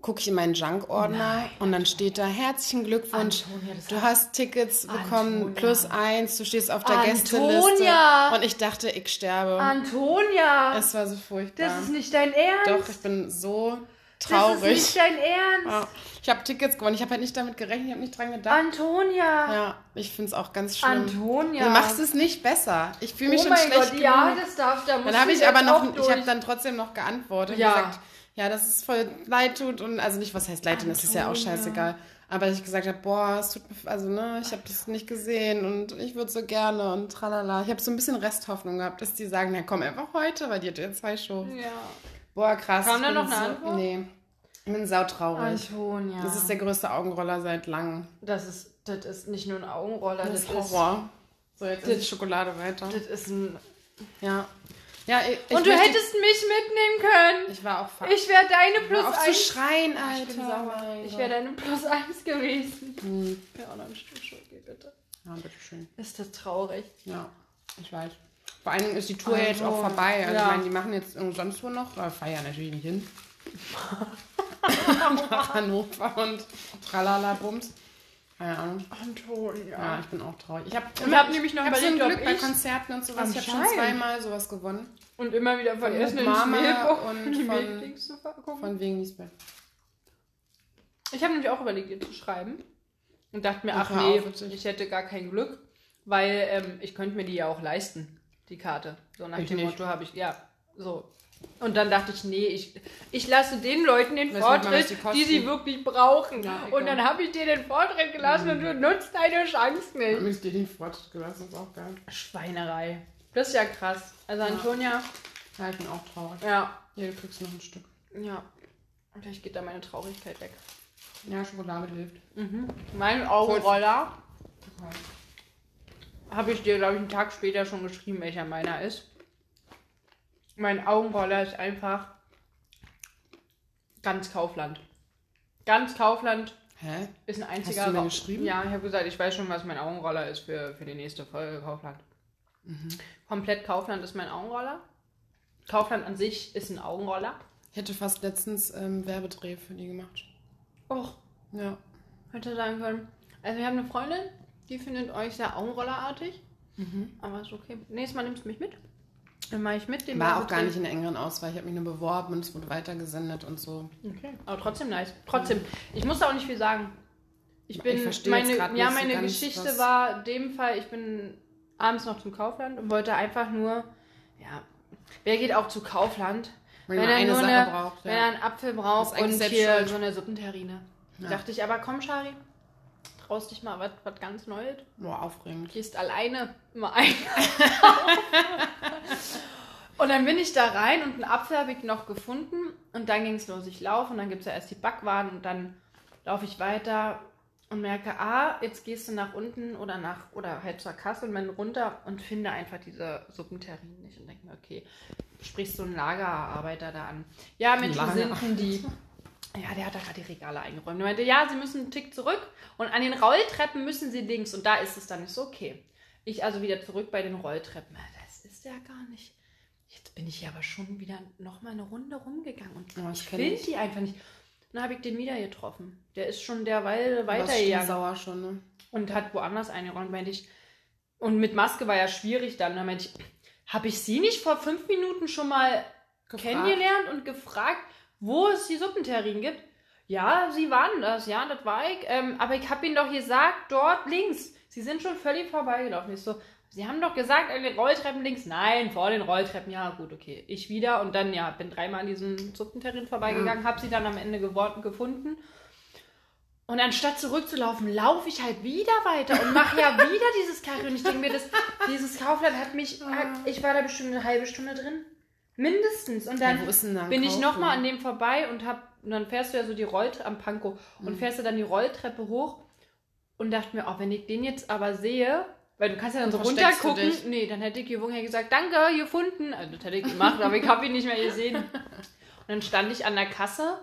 gucke ich in meinen Junk-Ordner und dann steht da, herzlichen Glückwunsch, Antonia, du hast Tickets bekommen, Antonia. plus eins, du stehst auf der Antonia. Gästeliste. Und ich dachte, ich sterbe. Antonia! es war so furchtbar. das ist nicht dein Ernst! Doch, ich bin so das traurig. ist nicht dein Ernst! Ja. Ich habe Tickets gewonnen. Ich habe halt nicht damit gerechnet, ich habe nicht dran gedacht. Antonia! ja, ich finde es auch ganz schlimm. Antonia! Du machst es nicht besser. Ich fühle mich oh schon mein schlecht Gott, ja, genug. das darf, da Dann habe ich aber noch, auch ich durch. habe dann trotzdem noch geantwortet Ja. und gesagt, ja, dass es voll leid tut und also nicht, was heißt leid tun, das ist ja auch scheißegal. Aber ich gesagt habe, boah, es tut mir, also ne, ich habe das nicht gesehen und ich würde so gerne und tralala. Ich habe so ein bisschen Resthoffnung gehabt, dass die sagen, na komm einfach heute, weil die hat ja zwei Shows. Ja. Boah, krass. Kam ich da noch eine so, Antwort? Nee. Ich bin sautraurig. Antonia. Das ist der größte Augenroller seit langem. das ist, das ist nicht nur ein Augenroller, Das das, ist ist, Horror. So, jetzt Das- ist die Schokolade weiter. das ist ein... Ja. Ja, ich, ich Und du möchte- hättest mich mitnehmen können! Ich war auch fa- Ich wäre deine Plus auf zu 1. schreien, Ich Alter. sauer. Mein Ich wäre deine Plus 1 gewesen. Hm. Ja, auch noch ein Stück Schoki, bitte. Ja, bitteschön. Ist das traurig? Ja, ich weiß. Vor allen Dingen ist die Tour ja jetzt auch Also, vorbei. Also ja. ich meine, die machen jetzt irgendwo sonst wo noch. Aber feiern natürlich nicht hin. Nach Hannover und tralala Bums. Keine Ahnung. Antonia. Ja, ich bin auch traurig. Ich habe Ich hab nämlich noch so ein überlegt, Glück ob bei ich- Konzerten und sowas. Ich habe schon zweimal sowas gewonnen. Und immer wieder Von in Mama und von-. Von wegen Lisbeth. Ich habe nämlich auch überlegt, ihr zu schreiben. Und dachte mir, Ach, ach nee, auf, ich hätte gar kein Glück, weil ähm, ich könnte mir die ja auch leisten, die Karte. So nach Ich dem. Motto habe ich, ja, so. Und dann dachte ich, nee, ich, ich lasse den Leuten den Vortritt, die die, sie wirklich brauchen. Ja, und dann habe ich dir den Vortritt gelassen und du nutzt deine Chance nicht. Haben ich dir den Fortschritt gelassen, ist auch geil. Schweinerei. Das ist ja krass. Also Antonia, Ja, ich bin auch traurig. ja, Hier, du kriegst noch ein Stück. ja. Vielleicht geht da meine Traurigkeit weg. Ja, Schokolade hilft. Mein Augenroller habe ich dir, glaube ich, einen Tag später schon geschrieben, welcher meiner ist. Mein Augenroller ist einfach ganz Kaufland. Ganz Kaufland Hä? ist ein einziger du mir Ra- geschrieben? Ja, ich habe gesagt, ich weiß schon, was mein Augenroller ist für, für die nächste Folge Kaufland. Mhm. Komplett Kaufland ist mein Augenroller. Kaufland an sich ist ein Augenroller. Ich hätte fast letztens ähm, Werbedreh für die gemacht. Och, Ja. hätte sagen können. Also wir haben eine Freundin, die findet euch sehr Augenrollerartig. Mhm. Aber ist okay. Nächstes Mal nimmst du mich mit. Dann mache ich mit. Den War auch gar nicht in der engeren Auswahl. Ich habe mich nur beworben und es wurde weitergesendet und so. Okay. Aber trotzdem nice. Trotzdem. Ich muss da auch nicht viel sagen. Ich Ich bin. verstehe meine, ja, so meine ganz, Geschichte war in dem Fall, ich bin abends noch zum Kaufland und wollte einfach nur. Ja. Wer geht auch zu Kaufland? Wenn man eine Sache braucht, Wenn ja. er einen Apfel braucht und hier schuld. so eine Suppenterrine. Ja. Dachte ich, aber komm, Shari, traust dich mal was ganz Neues. Boah, aufregend. gehst alleine mal ein. und dann bin ich da rein und einen Apfel habe ich noch gefunden und dann ging es los. Ich laufe und dann gibt es ja erst die Backwaren und dann laufe ich weiter und merke, ah, jetzt gehst du nach unten oder nach oder halt zur Kasse und dann runter und finde einfach diese Suppenterrinen nicht und denke mir, okay, sprichst du einen Lagerarbeiter da an. Ja, Mensch, wo sind die? Ja, der hat da gerade die Regale eingeräumt. Er meinte, ja, sie müssen einen Tick zurück und an den Rolltreppen müssen sie links. Und da ist es dann nicht so, okay. Ich also wieder zurück bei den Rolltreppen. Das ist ja gar nicht. Jetzt bin ich hier aber schon wieder nochmal eine Runde rumgegangen und Oh, ich finde die einfach nicht. Dann habe ich den wieder getroffen. Der ist schon derweil weitergegangen sauer schon, ne? und hat woanders eingeräumt, meinte ich. Und mit Maske war ja schwierig dann. Da meinte ich, habe ich sie nicht vor fünf Minuten schon mal Gefragt. kennengelernt und gefragt, wo es die Suppenterrinen gibt? Ja, sie waren das, ja, das war ich. Ähm, aber ich habe ihnen doch gesagt, dort links. Sie sind schon völlig vorbeigelaufen. Ich so, sie haben doch gesagt, an den Rolltreppen links. Nein, vor den Rolltreppen. Ja, gut, okay. Ich wieder und dann, ja, bin dreimal an diesen Suppenterrin vorbeigegangen, habe sie dann am Ende geworden, gefunden. Und anstatt zurückzulaufen, laufe ich halt wieder weiter und mache ja wieder dieses Karre. Und ich denke mir, das, dieses Kaufland hat mich, hat, ich war da bestimmt eine halbe Stunde drin. Mindestens. Und dann Ja, bin ich nochmal an dem vorbei und hab, und dann fährst du ja so die Rolltreppe am Pankow und Mhm. fährst du dann die Rolltreppe hoch und dachte mir, oh, wenn ich den jetzt aber sehe, weil du kannst ja dann so runtergucken. Nee, dann hätte ich gewunken gesagt, danke, gefunden. Also das hätte ich gemacht, aber ich habe ihn nicht mehr gesehen. Und dann stand ich an der Kasse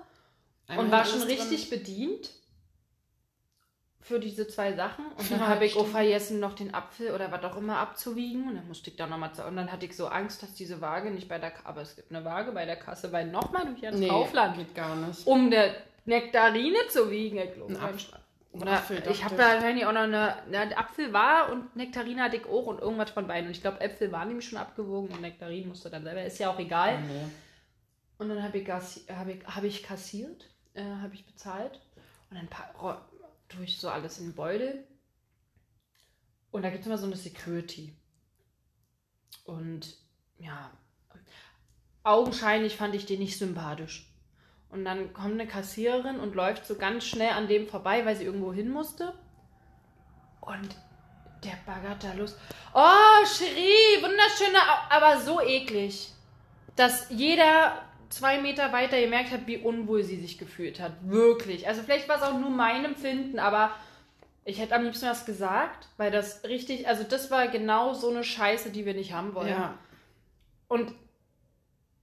Einmal und war schon drin. richtig bedient. Für diese zwei Sachen. Und dann Ja, habe ich auch stimmt. vergessen, noch den Apfel oder was auch immer abzuwiegen. Und dann musste ich da nochmal. Und dann hatte ich so Angst, dass diese Waage nicht bei der Kasse. Aber es gibt eine Waage bei der Kasse, weil nochmal durch ins Kaufland, geht gar nicht. um der Nektarine zu wiegen. Ich glaube, Ein. Oder Apfel, ich habe da wahrscheinlich auch noch eine, eine Apfel war und Nektarine hatte ich auch und irgendwas von beiden. Und ich glaube, Äpfel waren nämlich schon abgewogen und Nektarine musste dann selber. Ist ja auch egal. Nee. Und dann habe ich, hab ich, hab ich kassiert, äh, habe ich bezahlt. Und dann tue ich so alles in den Beutel. Und da gibt es immer so eine Security. Und ja, augenscheinlich fand ich den nicht sympathisch. Und dann kommt eine Kassiererin und läuft so ganz schnell an dem vorbei, weil sie irgendwo hin musste. Und der baggert da los. Oh, Cherie, wunderschöne, aber so eklig, dass jeder zwei Meter weiter gemerkt hat, wie unwohl sie sich gefühlt hat. Wirklich. Also vielleicht war es auch nur mein Empfinden, aber ich hätte am liebsten was gesagt, weil das richtig, also das war genau so eine Scheiße, die wir nicht haben wollen. Ja. Und,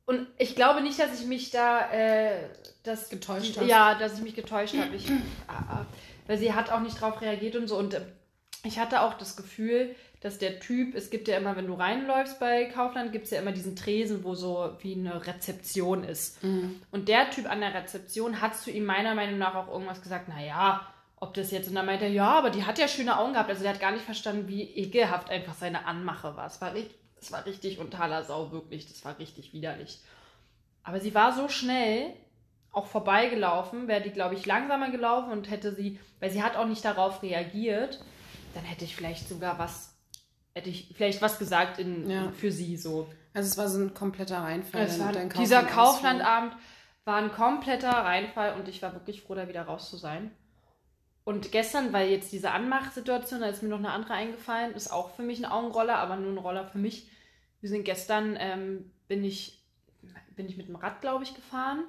und ich glaube nicht, dass ich mich da äh, das Getäuscht hast. Ja, dass ich mich getäuscht habe. Ich, ah. weil sie hat auch nicht drauf reagiert und so. Und äh, ich hatte auch das Gefühl, dass der Typ, es gibt ja immer, wenn du reinläufst bei Kaufland, gibt es ja immer diesen Tresen, wo so wie eine Rezeption ist. Mhm. Und der Typ an der Rezeption hat zu ihm meiner Meinung nach auch irgendwas gesagt, naja, ob das jetzt, und dann meinte er, ja, aber die hat ja schöne Augen gehabt. Also der hat gar nicht verstanden, wie ekelhaft einfach seine Anmache war. Es war, richtig, es war richtig untaler Sau, wirklich. Das war richtig widerlich. Aber sie war so schnell auch vorbeigelaufen, wäre die, glaube ich, langsamer gelaufen und hätte sie, weil sie hat auch nicht darauf reagiert, dann hätte ich vielleicht sogar was, hätte ich vielleicht was gesagt in, Ja. für sie so. Also es war so ein kompletter Reinfall. Es war, dein dieser. Kauflandabend war ein kompletter Reinfall und ich war wirklich froh, da wieder raus zu sein. Und gestern, weil jetzt diese Anmachsituation, da ist mir noch eine andere eingefallen, ist auch für mich ein Augenroller, aber nur ein Roller für mich. Wir sind gestern, ähm, bin ich, bin ich mit dem Rad, glaube ich, gefahren.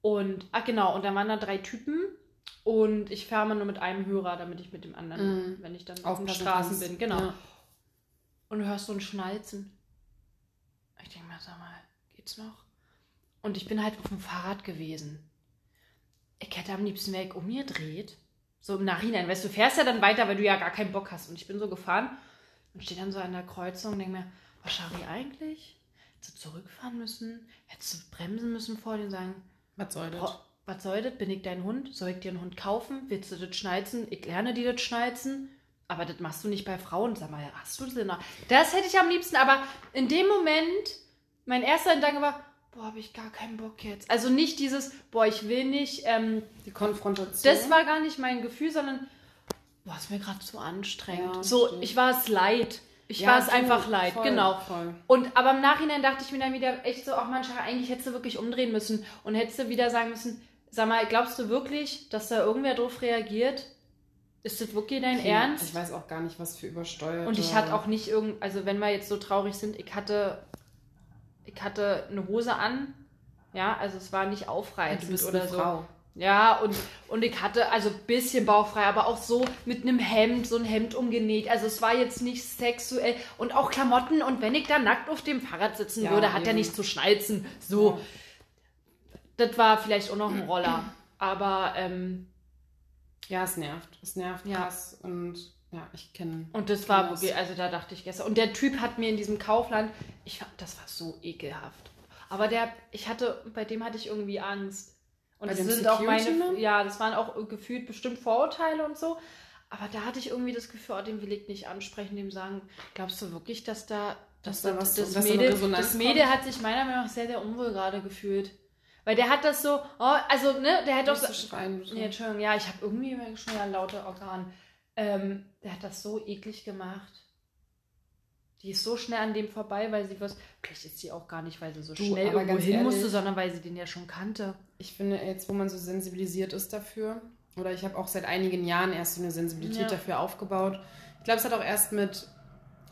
Und, ach genau, und da waren da drei Typen und ich fahre mal nur mit einem Hörer, damit ich mit dem anderen, Mhm. wenn ich dann auf den Aufpassen Straßen kannst. bin, genau. Ja. Und du hörst so ein Schnalzen. Ich denke mir, sag mal, geht's noch? Und ich bin halt auf dem Fahrrad gewesen. Ich hätte am liebsten wäre ich umgedreht. So im Nachhinein, weißt du, du fährst ja dann weiter, weil du ja gar keinen Bock hast. Und ich bin so gefahren und stehe dann so an der Kreuzung und denke mir, was Schari eigentlich? Hättest du zurückfahren müssen? Hättest du bremsen müssen vor dir und sagen, Was soll das? Was soll das? Bin ich dein Hund? Soll ich dir einen Hund kaufen? Willst du das schnalzen? Ich lerne dir das schnalzen. Aber das machst du nicht bei Frauen. Sag mal, hast du das denn noch? Das hätte ich am liebsten. Aber in dem Moment, mein erster Gedanke war, boah, habe ich gar keinen Bock jetzt. Also nicht dieses, boah, ich will nicht. Ähm, Die Konfrontation. das war gar nicht mein Gefühl, sondern, boah, ist mir gerade zu anstrengend. Ja, so, stimmt. ich war es leid. Ich Ja, war es einfach leid, voll, genau. Voll. Und aber im Nachhinein dachte ich mir dann wieder echt so, ach manche, eigentlich hättest du wirklich umdrehen müssen und hättest du wieder sagen müssen, sag mal, glaubst du wirklich, dass da irgendwer drauf reagiert? Ist das wirklich dein Ernst? Ich weiß auch gar nicht, was für übersteuert. und ich hatte auch nicht irgend, also wenn wir jetzt so traurig sind, ich hatte, ich hatte eine Hose an, ja, also es war nicht aufreizend du bist oder eine so. Frau. Ja, und, und ich hatte also ein bisschen bauchfrei, aber auch so mit einem Hemd, so ein Hemd umgenäht. Also es war jetzt nicht sexuell. Und auch Klamotten. Und wenn ich da nackt auf dem Fahrrad sitzen Ja, würde, hat er eben. nicht zu schnalzen. So, Ja. Das war vielleicht auch noch ein Roller. Aber, ähm, Ja, es nervt. Es nervt Ja. krass. Und ja, ich kenne. und das war Das- also da dachte ich gestern. Und der Typ hat mir in diesem Kaufland, ich das war so ekelhaft. Aber der, ich hatte, bei dem hatte ich irgendwie Angst. Und Bei das sind auch meine, Security-Mann? ja, das waren auch gefühlt bestimmt Vorurteile und so. Aber da hatte ich irgendwie das Gefühl, oh, den will ich nicht ansprechen, dem sagen, glaubst du wirklich, dass da, dass, Dass da was- das, dass da eine Mädel, das Mädel hat sich meiner Meinung nach sehr, sehr unwohl gerade gefühlt. Weil der hat das so, oh, also, ne, der hat doch so, schreien. bitte. Nee, Entschuldigung, ja, ich habe irgendwie schon ja laute Organ. Ähm, der hat das so eklig gemacht. Die ist so schnell an dem vorbei, weil sie was. Vielleicht ist sie auch gar nicht, weil sie so Du, schnell irgendwo hin musste, sondern weil sie den ja schon kannte. Ich finde, jetzt, wo man so sensibilisiert ist dafür, oder ich habe auch seit einigen Jahren erst so eine Sensibilität Ja. dafür aufgebaut. Ich glaube, es hat auch erst mit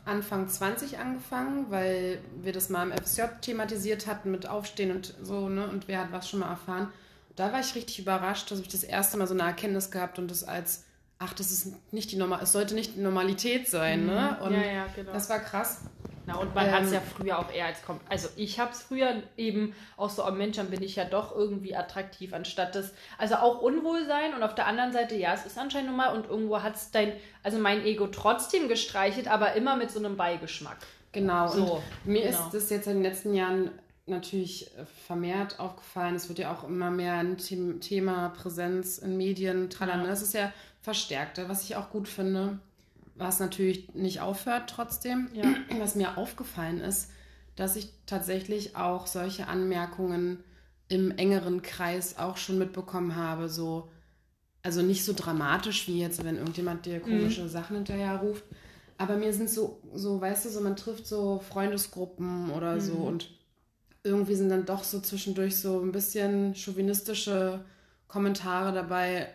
Anfang 20 angefangen, weil wir das mal im FSJ thematisiert hatten mit Aufstehen und so, ne? Und wer hat was schon mal erfahren. Da war ich richtig überrascht, dass ich das erste Mal so eine Erkenntnis gehabt und das als, ach, das ist nicht die Normal, es sollte nicht die Normalität sein, ne? Und Mhm. ja, ja, genau. das war krass. Na, und man ähm, hat es ja früher auch eher als Also ich habe es früher eben auch so, oh Mensch, dann bin ich ja doch irgendwie attraktiv, anstatt das, also auch Unwohlsein und auf der anderen Seite, ja, es ist anscheinend normal und irgendwo hat es dein, also mein Ego trotzdem gestreichelt, aber immer mit so einem Beigeschmack. Genau, so, und mir genau. ist das jetzt in den letzten Jahren natürlich vermehrt aufgefallen. Es wird ja auch immer mehr ein Thema Präsenz in Medien, tralala. Ja. Das ist ja verstärkter, was ich auch gut finde was natürlich nicht aufhört trotzdem. Ja. Was mir aufgefallen ist, dass ich tatsächlich auch solche Anmerkungen im engeren Kreis auch schon mitbekommen habe, so also nicht so dramatisch wie jetzt, wenn irgendjemand dir komische mhm. Sachen hinterher ruft, aber mir sind so so, weißt du, so man trifft so Freundesgruppen oder mhm. so und irgendwie sind dann doch so zwischendurch so ein bisschen chauvinistische Kommentare dabei,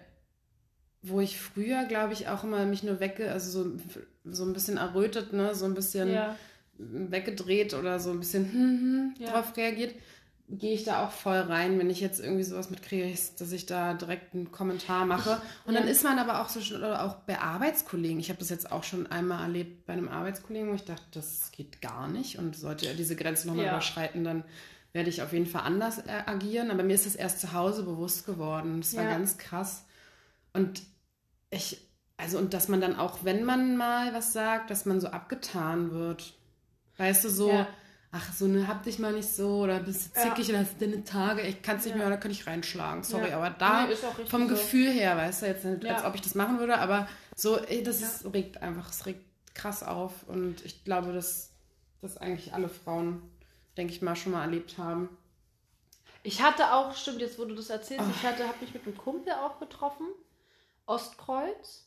wo ich früher, glaube ich, auch immer mich nur wegge, also so, so ein bisschen errötet, ne, so ein bisschen ja. weggedreht oder so ein bisschen hm, hm, ja. drauf reagiert, gehe ich da auch voll rein, wenn ich jetzt irgendwie sowas mitkriege, dass ich da direkt einen Kommentar mache. Und ja. dann ist man aber auch so schon, oder auch bei Arbeitskollegen. Ich habe das jetzt auch schon einmal erlebt bei einem Arbeitskollegen, wo ich dachte, das geht gar nicht und sollte er diese Grenze nochmal ja. überschreiten, dann werde ich auf jeden Fall anders äh, agieren. Aber mir ist das erst zu Hause bewusst geworden. Das war ganz krass und ich, also, und dass man dann auch, wenn man mal was sagt, dass man so abgetan wird. Weißt du, so, ja. ach, so, ne, hab dich mal nicht so, oder bist du zickig, ja. oder hast deine Tage, ich kann es nicht ja. mehr, oder kann ich reinschlagen. Sorry, aber da, nee, vom so. Gefühl her, weißt du, jetzt nicht, als ob ich das machen würde, aber so, ey, das ist, regt einfach, es regt krass auf. Und ich glaube, dass das eigentlich alle Frauen, denke ich mal, schon mal erlebt haben. Ich hatte auch, stimmt, jetzt wo du das erzählst, oh. ich hatte, habe mich mit einem Kumpel auch getroffen Ostkreuz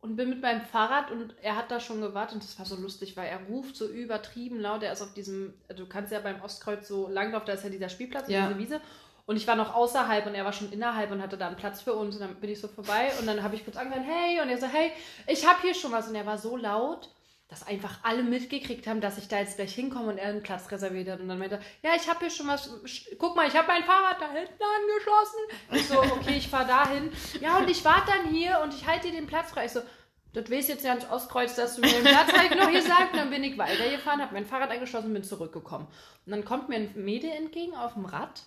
und bin mit meinem Fahrrad und er hat da schon gewartet und das war so lustig, weil er ruft so übertrieben laut. Er ist auf diesem, du kannst ja beim Ostkreuz so langlaufen, da ist ja dieser Spielplatz, ja. diese Wiese. Und ich war noch außerhalb und er war schon innerhalb und hatte da einen Platz für uns. Und dann bin ich so vorbei und dann habe ich kurz angehört, hey, und er so, hey, ich habe hier schon was. Und er war so laut dass einfach alle mitgekriegt haben, dass ich da jetzt gleich hinkomme und er einen Platz reserviert hat. Und dann meinte er, ja, ich habe hier schon was, guck mal, ich habe mein Fahrrad da hinten angeschlossen. Ich so, okay, ich fahre dahin. Ja, und ich warte dann hier und ich halte dir den Platz frei. Ich so, das weiß jetzt ja nicht Ostkreuz, dass du mir den Platz halt noch hier sagst. Dann bin ich weitergefahren, habe mein Fahrrad angeschlossen und bin zurückgekommen. Und dann kommt mir ein Mädel entgegen auf dem Rad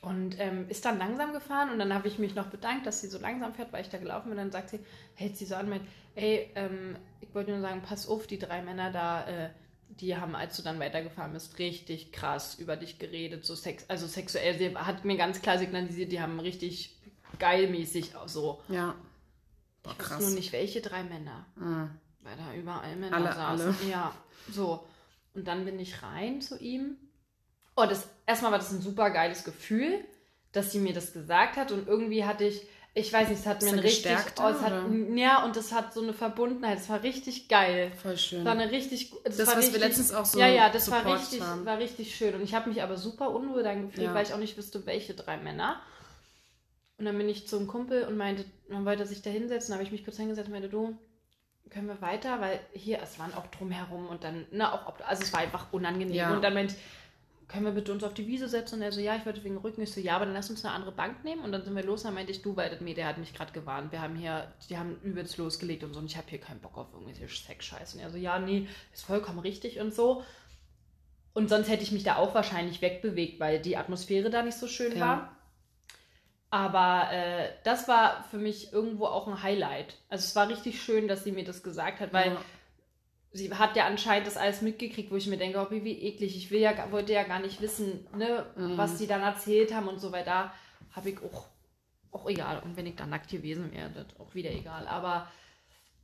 und ähm, ist dann langsam gefahren und dann habe ich mich noch bedankt, dass sie so langsam fährt, weil ich da gelaufen bin. Und dann sagt sie, hält sie so an, meint, ey, ähm, ich wollte nur sagen, pass auf, die drei Männer da, äh, die haben, als du dann weitergefahren bist, richtig krass über dich geredet, so sex also sexuell. Sie hat mir ganz klar signalisiert, die haben richtig geilmäßig so. Ja. Boah, ich weiß nur nicht, welche drei Männer. Mhm. Weil da überall Männer alle, saßen. Alle. Ja, so. Und dann bin ich rein zu ihm Oh, das, erstmal war das ein super geiles Gefühl, dass sie mir das gesagt hat und irgendwie hatte ich, ich weiß nicht, es hat mir ein richtig, oh, es hat, ja, und das hat so eine Verbundenheit, es war richtig geil. Voll schön. War eine richtig, das, das was richtig, wir letztens auch so Ja, ja, das war richtig, haben. war richtig schön und ich habe mich aber super unwohl dann gefühlt, ja. weil ich auch nicht wusste, welche drei Männer. Und dann bin ich zum Kumpel und meinte, man wollte sich da hinsetzen, habe ich mich kurz hingesetzt und meinte, du, können wir weiter, weil hier, es waren auch drumherum und dann, ne, auch, also es war einfach unangenehm. Ja. Und dann meinte können wir bitte uns auf die Wiese setzen? Und er so, ja, ich wollte wegen Rücken. Ich so, ja, aber dann lass uns eine andere Bank nehmen. Und dann sind wir los. Und dann meinte ich, du, weil mir, der hat mich gerade gewarnt. Wir haben hier, die haben übelst losgelegt und so. Und ich habe hier keinen Bock auf irgendwelche Sex-Scheiße. Und er so, ja, nee, ist vollkommen richtig und so. Und sonst hätte ich mich da auch wahrscheinlich wegbewegt, weil die Atmosphäre da nicht so schön ja. war. Aber äh, das war für mich irgendwo auch ein Highlight. Also es war richtig schön, dass sie mir das gesagt hat, weil ja sie hat ja anscheinend das alles mitgekriegt, wo ich mir denke, oh, wie, eklig. Ich will ja, wollte ja gar nicht wissen, ne, mhm. was sie dann erzählt haben und so weiter. Habe ich auch, auch egal. Und wenn ich dann nackt gewesen wäre, das auch wieder egal. Aber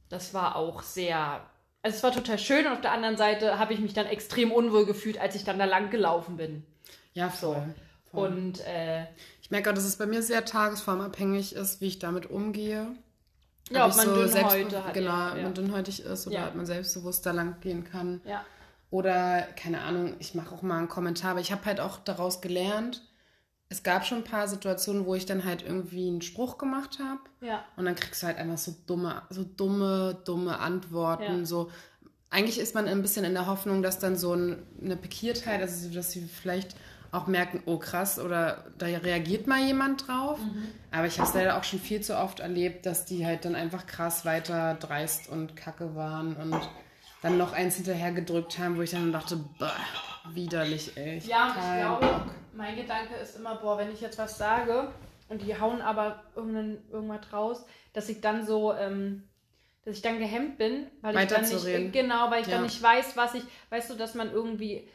das war auch sehr, also es war total schön und auf der anderen Seite habe ich mich dann extrem unwohl gefühlt, als ich dann da lang gelaufen bin. Ja, voll. voll. Und äh, ich merke auch, dass es bei mir sehr tagesformabhängig ist, wie ich damit umgehe. Ja, ob man so Dünnhäute hat. Genau, ja. ob man dünnhäutig ist oder ob man selbstbewusster lang gehen kann. Ja. Oder, keine Ahnung, ich mache auch mal einen Kommentar, aber ich habe halt auch daraus gelernt, es gab schon ein paar Situationen, wo ich dann halt irgendwie einen Spruch gemacht habe. Ja. Und dann kriegst du halt einfach so dumme, so dumme, dumme Antworten. Ja. So, eigentlich ist man ein bisschen in der Hoffnung, dass dann so eine Pikiertheit, also dass sie vielleicht auch merken, oh krass, oder da reagiert mal jemand drauf. Mhm. Aber ich habe es leider auch schon viel zu oft erlebt, dass die halt dann einfach krass weiter dreist und kacke waren. Und dann noch eins hinterher gedrückt haben, wo ich dann dachte, bah, widerlich, ey. Ja, und ich glaube, mein Gedanke ist immer, boah, wenn ich jetzt was sage und die hauen aber irgendwas raus, dass ich dann so, ähm, dass ich dann gehemmt bin, weil ich dann nicht, genau, weil ich ja. dann nicht weiß, was ich, weißt du, dass man irgendwie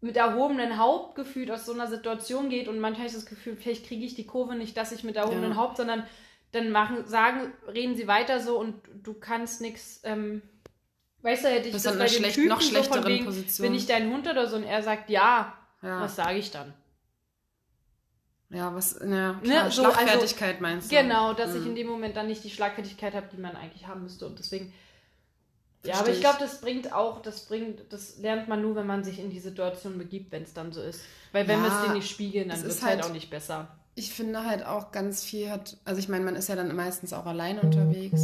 mit erhobenem Haupt gefühlt aus so einer Situation geht und manchmal habe ich das Gefühl, vielleicht kriege ich die Kurve nicht, dass ich mit erhobenem ja. Haupt, sondern dann machen, sagen, reden sie weiter so und du kannst nichts, ähm, weißt du, hätte ich das, das bei schlecht, Typen noch schlechteren so wegen, Position. Bin ich dein Hund oder so und er sagt ja, ja. was sage ich dann? Ja, was, ne, klar, ne, so, Schlagfertigkeit also, meinst du? Genau, dass mhm. ich in dem Moment dann nicht die Schlagfertigkeit habe, die man eigentlich haben müsste und deswegen ja, aber ich glaube, das bringt auch, das bringt, das lernt man nur, wenn man sich in die Situation begibt, wenn es dann so ist. Weil wenn ja, wir es dir nicht spiegeln, dann wird es halt, halt, auch nicht besser. Ich finde halt auch ganz viel hat, also ich meine, man ist ja dann meistens auch alleine unterwegs.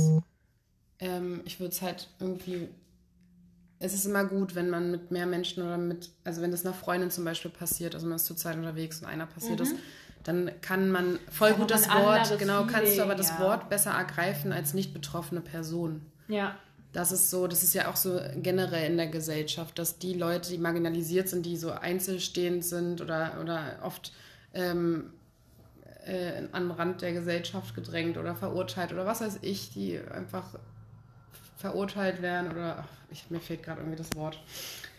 Ähm, ich würde es halt irgendwie, es ist immer gut, wenn man mit mehr Menschen oder mit, also wenn das einer Freundin zum Beispiel passiert, also man ist zur Zeit unterwegs und einer passiert mhm. ist, dann kann man voll gut das Wort, genau, kannst du aber das ja. Wort besser ergreifen als nicht betroffene Person. Ja. Das ist so, das ist ja auch so generell in der Gesellschaft, dass die Leute, die marginalisiert sind, die so einzelstehend sind oder, oder oft ähm, äh, an den Rand der Gesellschaft gedrängt oder verurteilt oder was weiß ich, die einfach verurteilt werden oder ach, ich, mir fehlt gerade irgendwie das Wort.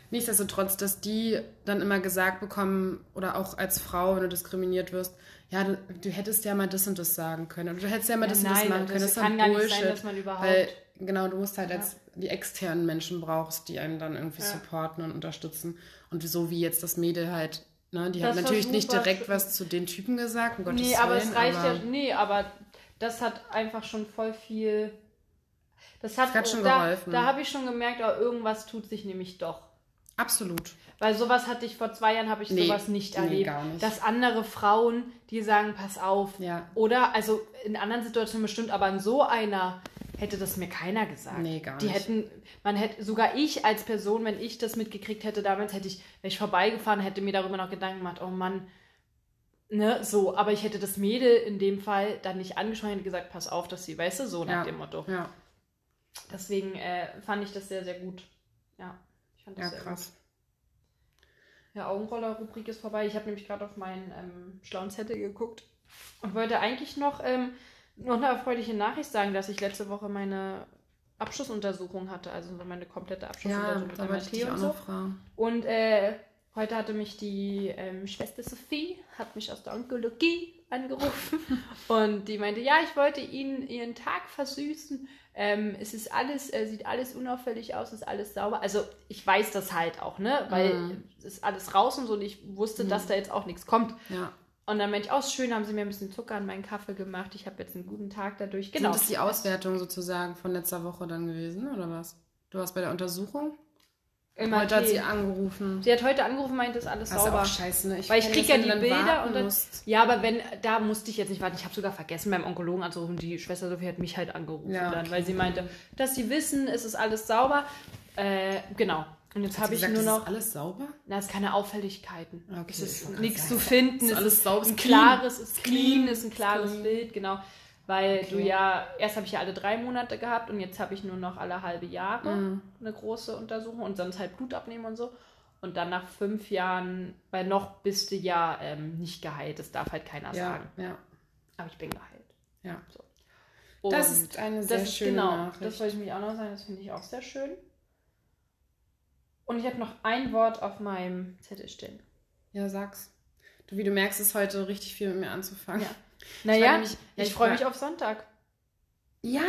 Nichtsdestotrotz, dass die dann immer gesagt bekommen oder auch als Frau, wenn du diskriminiert wirst, ja, du, du hättest ja mal das und das sagen können oder du hättest ja mal ja, das nein, und das machen können. Das, das kann gar Bullshit, nicht sein, dass man überhaupt... Genau, du musst halt ja. als die externen Menschen brauchst, die einen dann irgendwie ja. supporten und unterstützen. Und so wie jetzt das Mädel halt, ne, die das hat natürlich nicht direkt was zu den Typen gesagt, um Gottes Nee, aber Willen, es reicht aber ja, nee, aber das hat einfach schon voll viel, das hat, das hat schon da, geholfen. Da habe ich schon gemerkt, oh, irgendwas tut sich nämlich doch. Absolut. Weil sowas hatte ich vor zwei Jahren, habe ich nee, sowas nicht erlebt. Nee, gar nicht. Dass andere Frauen, die sagen, pass auf. Ja. Oder, also in anderen Situationen bestimmt, aber in so einer hätte das mir keiner gesagt. Nee, gar nicht. Die hätten, man hätte, sogar ich als Person, wenn ich das mitgekriegt hätte damals, hätte ich, wäre ich vorbeigefahren, hätte mir darüber noch Gedanken gemacht, oh Mann, ne, so, aber ich hätte das Mädel in dem Fall dann nicht angesprochen, hätte gesagt, pass auf, dass sie, weißt du, so nach ja, dem Motto. Ja. Deswegen äh, fand ich das sehr, sehr gut. Ja, ich fand das ja, sehr krass. Gut. Ja, Augenroller-Rubrik ist vorbei. Ich habe nämlich gerade auf meinen ähm, schlauen Zettel geguckt und wollte eigentlich noch ähm, noch eine erfreuliche Nachricht sagen, dass ich letzte Woche meine Abschlussuntersuchung hatte, also meine komplette Abschlussuntersuchung ja, mit MRT und so. Fragen. Und äh, heute hatte mich die ähm, Schwester Sophie, hat mich aus der Onkologie angerufen und die meinte, ja, ich wollte Ihnen Ihren Tag versüßen. Ähm, es ist alles, äh, sieht alles unauffällig aus, ist alles sauber. Also ich weiß das halt auch, ne? Weil mhm. es ist alles raus und so und ich wusste, mhm. dass da jetzt auch nichts kommt. Ja. Und dann meinte ich, oh, schön, haben sie mir ein bisschen Zucker in meinen Kaffee gemacht. Ich habe jetzt einen guten Tag dadurch. Genau. Sind das die Auswertung sozusagen von letzter Woche dann gewesen, oder was? Du warst bei der Untersuchung? Immer heute hat sie angerufen. Sie hat heute angerufen, meint, ist alles das sauber. Auch scheiße, ne? Ich Weil ich kriege ja die Bilder und dann. Musst. Ja, aber wenn, da musste ich jetzt nicht warten. Ich habe sogar vergessen, beim Onkologen anzurufen. Die Schwester Sophie hat mich halt angerufen ja, okay. dann, weil sie meinte, dass sie wissen, es ist alles sauber. Äh, genau. Und jetzt habe ich nur noch. Ist alles sauber? Na, es ist keine Auffälligkeiten. Okay, es ist nichts zu finden. Ist es alles ist sauber. Ein klares, es ist clean, ist ein klares clean. Bild, genau. Weil okay. du ja, erst habe ich ja alle drei Monate gehabt und jetzt habe ich nur noch alle halbe Jahre mm. eine große Untersuchung und sonst halt Blut abnehmen und so. Und dann nach fünf Jahren, weil noch bist du ja ähm, nicht geheilt, das darf halt keiner ja, sagen. Ja. Aber ich bin geheilt. Ja. So. das ist eine sehr schöne genau, Nachricht. Das wollte ich mich auch noch sagen, das finde ich auch sehr schön. Und ich habe noch ein Wort auf meinem Zettel stehen. Ja, sag's. Du, wie du merkst, ist heute richtig viel mit mir anzufangen. Ja. Naja, ich, ich freue mich auf Sonntag. Ja,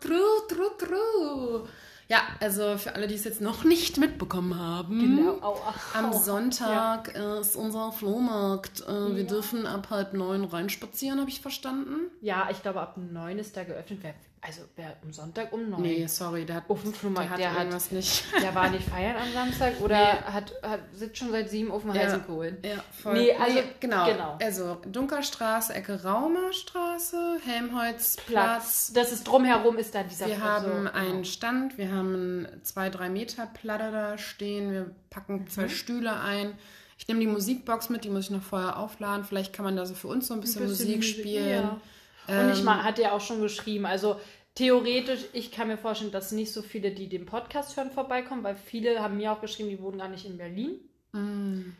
true, true, true. Ja, also für alle, die es jetzt noch nicht mitbekommen haben, genau. Aua. am Sonntag ja. ist unser Flohmarkt. Äh, ja. Wir dürfen ab halb neun reinspazieren, habe ich verstanden. Ja, ich glaube, ab neun ist da geöffnet. Wer also wer am Sonntag um neun? Nee, sorry, der hat, Ofenflohmarkt, der hat der irgendwas hat, nicht. Der war nicht feiern am Samstag oder nee. hat, hat, sitzt schon seit sieben auf dem ja, Heisenkohlen. Ja, voll. Nee, also, nee, genau. genau. Also Dunkerstraße, Ecke Raumerstraße, Helmholtzplatz. Das ist drumherum ist da dieser Wir Platz, haben so, genau. einen Stand, wir haben zwei, drei Meter Platte da stehen, wir packen zwei mhm. Stühle ein. Ich nehme die Musikbox mit, die muss ich noch vorher aufladen. Vielleicht kann man da so für uns so ein bisschen, ein bisschen Musik, Musik spielen. Ja. Und ich ähm, mal, hat er auch schon geschrieben, also theoretisch, ich kann mir vorstellen, dass nicht so viele, die den Podcast hören, vorbeikommen, weil viele haben mir auch geschrieben, die wohnen gar nicht in Berlin. Mm.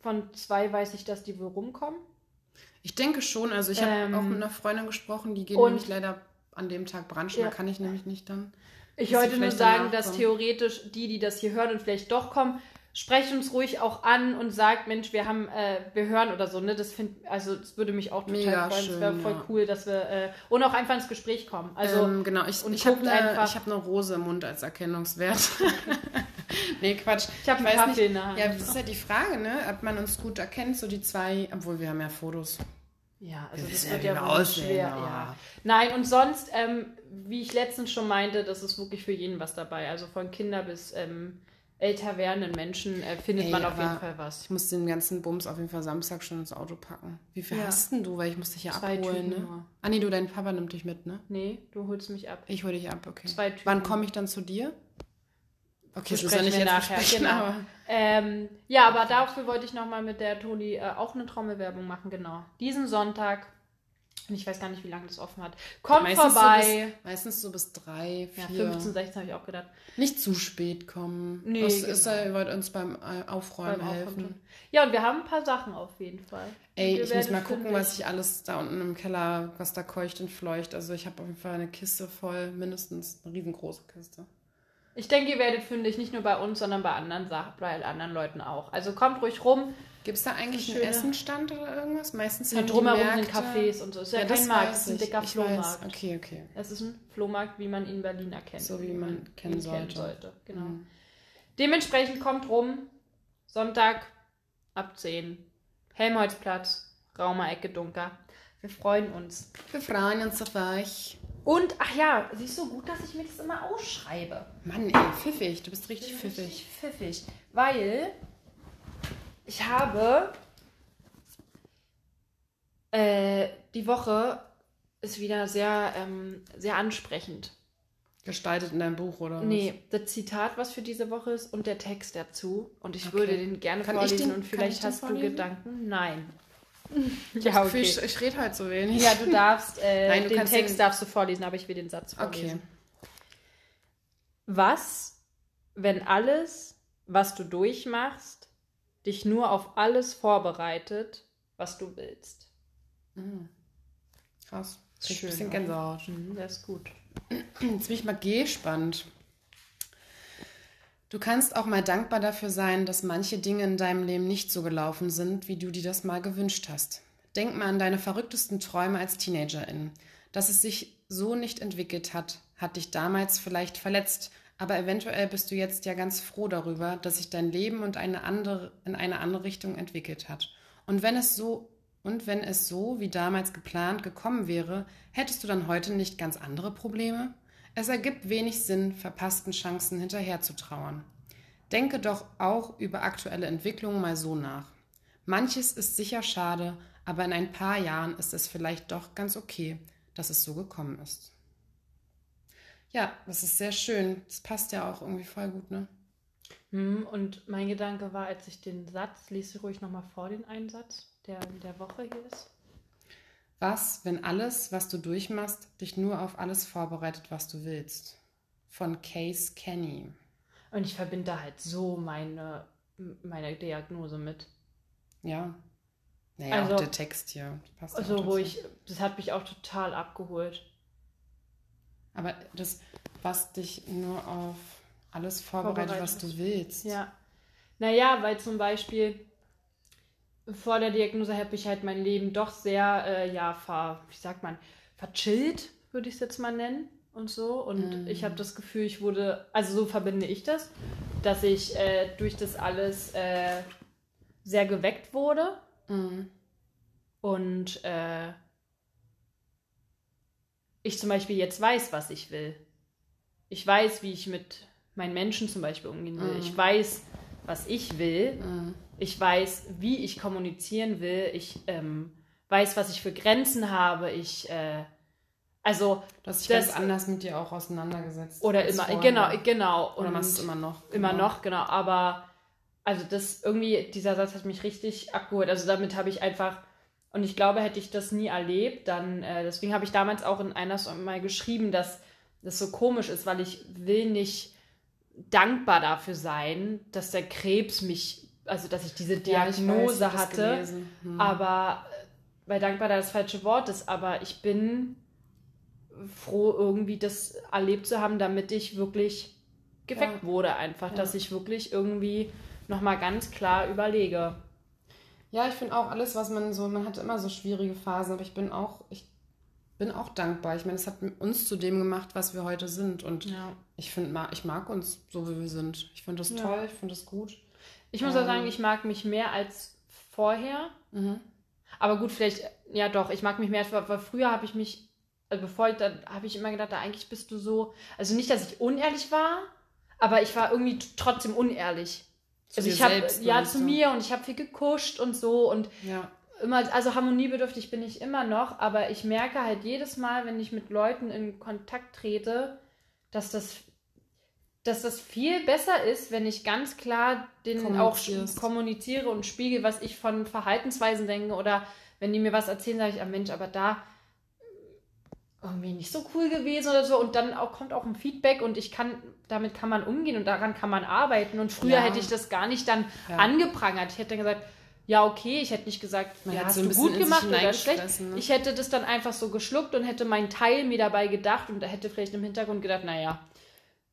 Von zwei weiß ich, dass die wohl rumkommen. Ich denke schon. Also ich habe Ähm, auch mit einer Freundin gesprochen, die geht nämlich leider an dem Tag branchen. Ja. Da kann ich nämlich nicht dann. Ich wollte nur sagen, dass theoretisch die, die das hier hören und vielleicht doch kommen, sprecht uns ruhig auch an und sagt, Mensch, wir haben, äh, wir hören oder so, ne? Das find, also das würde mich auch total Mega freuen. Es wäre voll ja. cool, dass wir äh, und auch einfach ins Gespräch kommen. Also ähm, genau, ich, und ich habe ich hab eine Rose im Mund als Erkennungswert. nee, Quatsch. ich habe einen weiß Kaffee nicht. in der Hand. Ja, das ist ja die Frage, ne? Ob man uns gut erkennt, so die zwei, obwohl wir haben ja Fotos. Ja, also das wissen wird ja, ja, wohl schwer. Ja. Nein, und sonst, ähm, wie ich letztens schon meinte, das ist wirklich für jeden was dabei. Also von Kinder bis ähm, älter werdenden Menschen äh, findet Ey, man auf jeden Fall was. Ich muss den ganzen Bums auf jeden Fall Samstag schon ins Auto packen. Wie viel Ja. hast denn du? Weil ich muss dich ja Zwei abholen, Tüten ne? Ah nee, du, dein Papa nimmt dich mit, ne? Nee, du holst mich ab. Ich hole dich ab, okay. Zwei Tüten. Wann komme ich dann zu dir? Okay, das ist ja nicht jetzt nachher, genau. aber Ähm, ja, aber dafür wollte ich nochmal mit der Toni äh, auch eine Trommelwerbung machen, genau. Diesen Sonntag, und ich weiß gar nicht, wie lange das offen hat. Kommt meistens vorbei. So bis, meistens so bis drei, ja, vier. 15, 16 habe ich auch gedacht. Nicht zu spät kommen. Nee, Was genau. ist ihr wollt uns beim äh, Aufräumen Beim helfen. Aufräumen. Ja, und wir haben ein paar Sachen auf jeden Fall. Ey, ich muss mal gucken, was ich alles da unten im Keller, was da keucht und fleucht. Also ich habe auf jeden Fall eine Kiste voll, mindestens eine riesengroße Kiste. Ich denke, ihr werdet fündig, nicht nur bei uns, sondern bei anderen Sachen, bei anderen Leuten auch. Also kommt ruhig rum. Gibt es da eigentlich einen Essenstand oder irgendwas? Meistens Ja, haben drumherum sind Märkte- Cafés und so. Ist ja, Ja, kein das Markt, es ist ein dicker ich Flohmarkt. Weiß. Okay, okay. Es ist ein Flohmarkt, wie man ihn in Berlin erkennt. So wie man kennen ihn sollte. Genau. Mhm. Dementsprechend kommt rum. Sonntag ab 10. Helmholtzplatz, Raumer Ecke Dunker. Wir freuen uns. Wir freuen uns auf euch. Und, ach ja, siehst du, gut, dass ich mir das immer ausschreibe. Mann, ey, pfiffig. Du bist richtig pfiffig. Richtig pfiffig. Weil ich habe äh, die Woche ist wieder sehr, ähm, sehr ansprechend. Gestaltet in deinem Buch, oder was? Nee, das Zitat, was für diese Woche ist und der Text dazu. Und ich Okay. würde den gerne Kann vorlesen den- und vielleicht hast du? Gedanken. Nein. Das Gefühl, ich, ich rede halt so wenig. Ja, du darfst, äh, Nein, du den Text den- darfst du vorlesen, aber ich will den Satz Okay. vorlesen. Was, wenn alles, was du durchmachst, dich nur auf alles vorbereitet, was du willst? Mhm. Krass. Schön, ein bisschen? Gänsehaut. Mhm, das ist gut. Jetzt bin ich mal gespannt. Du kannst auch mal dankbar dafür sein, dass manche Dinge in deinem Leben nicht so gelaufen sind, wie du dir das mal gewünscht hast. Denk mal an deine verrücktesten Träume als Teenagerin. Dass es sich so nicht entwickelt hat, hat dich damals vielleicht verletzt, aber eventuell bist du jetzt ja ganz froh darüber, dass sich dein Leben und eine andere, in eine andere Richtung entwickelt hat. Und wenn es so und wenn es so wie damals geplant gekommen wäre, hättest du dann heute nicht ganz andere Probleme? Es ergibt wenig Sinn, verpassten Chancen hinterherzutrauern. Denke doch auch über aktuelle Entwicklungen mal so nach. Manches ist sicher schade, aber in ein paar Jahren ist es vielleicht doch ganz okay, dass es so gekommen ist. Ja, das ist sehr schön. Das passt ja auch irgendwie voll gut, ne? Hm, Und mein Gedanke war, als ich den Satz, lese ruhig nochmal vor den Einsatz, der in der Woche hier ist. Was, wenn alles, was du durchmachst, dich nur auf alles vorbereitet, was du willst? Von Case Kenny. Und ich verbinde da halt so meine, meine Diagnose mit. Ja. Naja, Also- auch der Text hier. Passt Also, wo ich, das hat mich auch total abgeholt. Aber das, was dich nur auf alles vorbereitet, was du willst. Ja. Naja, weil zum Beispiel vor der Diagnose habe ich halt mein Leben doch sehr, äh, ja, ver, wie sagt man, verchillt, würde ich es jetzt mal nennen und so. Und Mhm. ich habe das Gefühl, ich wurde, also so verbinde ich das, dass ich äh, durch das alles äh, sehr geweckt wurde Mhm. und äh, ich zum Beispiel jetzt weiß, was ich will. Ich weiß, wie ich mit meinen Menschen zum Beispiel umgehen will. Mhm. Ich weiß, was ich will. Mhm. Ich weiß, wie ich kommunizieren will. Ich ähm, weiß, was ich für Grenzen habe. Ich, äh, also, Du hast dich Das- ganz anders mit dir auch auseinandergesetzt. oder immer, vorher. genau, genau. Oder machst du immer noch? Immer Genau. noch, genau. Aber also das irgendwie, dieser Satz hat mich richtig abgeholt. Also damit habe ich einfach, Und ich glaube, hätte ich das nie erlebt, dann, äh, deswegen habe ich damals auch in einer mal geschrieben, dass das so komisch ist, weil ich will nicht dankbar dafür sein, dass der Krebs mich, also dass ich diese Diagnose ja, ich weiß, hatte. Hm. Aber, äh, weil dankbar da das falsche Wort ist, aber ich bin froh, irgendwie das erlebt zu haben, damit ich wirklich geweckt ja. wurde einfach, ja. dass ich wirklich irgendwie nochmal ganz klar überlege. Ja, ich finde auch alles, was man so, man hat immer so schwierige Phasen, aber ich bin auch, ich bin auch dankbar. Ich meine, es hat uns zu dem gemacht, was wir heute sind. Und ja. ich finde, ich mag uns so, wie wir sind. Ich finde das ja. toll, ich finde das gut. Ich muss ähm, auch sagen, ich mag mich mehr als vorher. Mhm. Aber gut, vielleicht, ja doch, ich mag mich mehr, weil früher habe ich mich, also bevor ich, dann habe ich immer gedacht, da eigentlich bist du so, also nicht, dass ich unehrlich war, aber ich war irgendwie trotzdem unehrlich. Also ich habe ja zu mir und ich habe viel gekuscht und so und ja. immer, also harmoniebedürftig bin ich immer noch, aber ich merke halt jedes Mal, wenn ich mit Leuten in Kontakt trete, dass das, dass das viel besser ist, wenn ich ganz klar den auch kommuniziere und spiegel, was ich von Verhaltensweisen denke oder wenn die mir was erzählen, sage ich, ah Mensch, aber da irgendwie nicht so cool gewesen oder so und dann auch, kommt auch ein Feedback und ich kann, damit kann man umgehen und daran kann man arbeiten und früher ja. hätte ich das gar nicht dann ja. angeprangert. Ich hätte dann gesagt, ja, okay, ich hätte nicht gesagt, man ja, hast so du gut gemacht oder schlecht. Ne? Ich hätte das dann einfach so geschluckt und hätte meinen Teil mir dabei gedacht und da hätte vielleicht im Hintergrund gedacht, naja,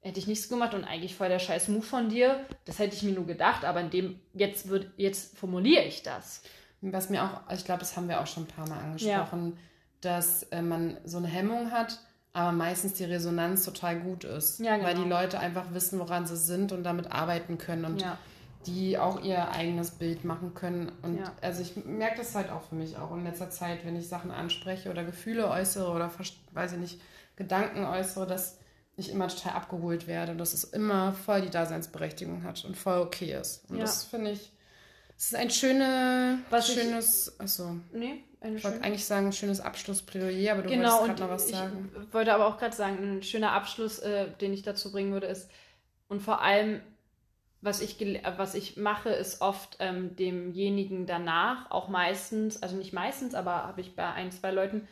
hätte ich nichts gemacht und eigentlich voll der scheiß Move von dir. Das hätte ich mir nur gedacht, aber in dem, jetzt wird, jetzt formuliere ich das. Was mir auch, ich glaube, das haben wir auch schon ein paar Mal angesprochen. Ja dass äh, man so eine Hemmung hat, aber meistens die Resonanz total gut ist. Ja, genau. Weil die Leute einfach wissen, woran sie sind und damit arbeiten können und ja. die auch ihr eigenes Bild machen können. Und ja. also ich merke das halt auch für mich auch in letzter Zeit, wenn ich Sachen anspreche oder Gefühle äußere oder weiß ich nicht, Gedanken äußere, dass ich immer total abgeholt werde und dass es immer voll die Daseinsberechtigung hat und voll okay ist. Und das finde ich, es ist ein schöne, was schönes, ich, achso. Nee, ich wollte eigentlich sagen, ein schönes Abschlussplädoyer, aber du genau, wolltest gerade noch was sagen. Ich wollte aber auch gerade sagen, ein schöner Abschluss, äh, den ich dazu bringen würde, ist, und vor allem, was ich, was ich mache, ist oft ähm, demjenigen danach, auch meistens, also nicht meistens, aber habe ich bei ein, zwei Leuten,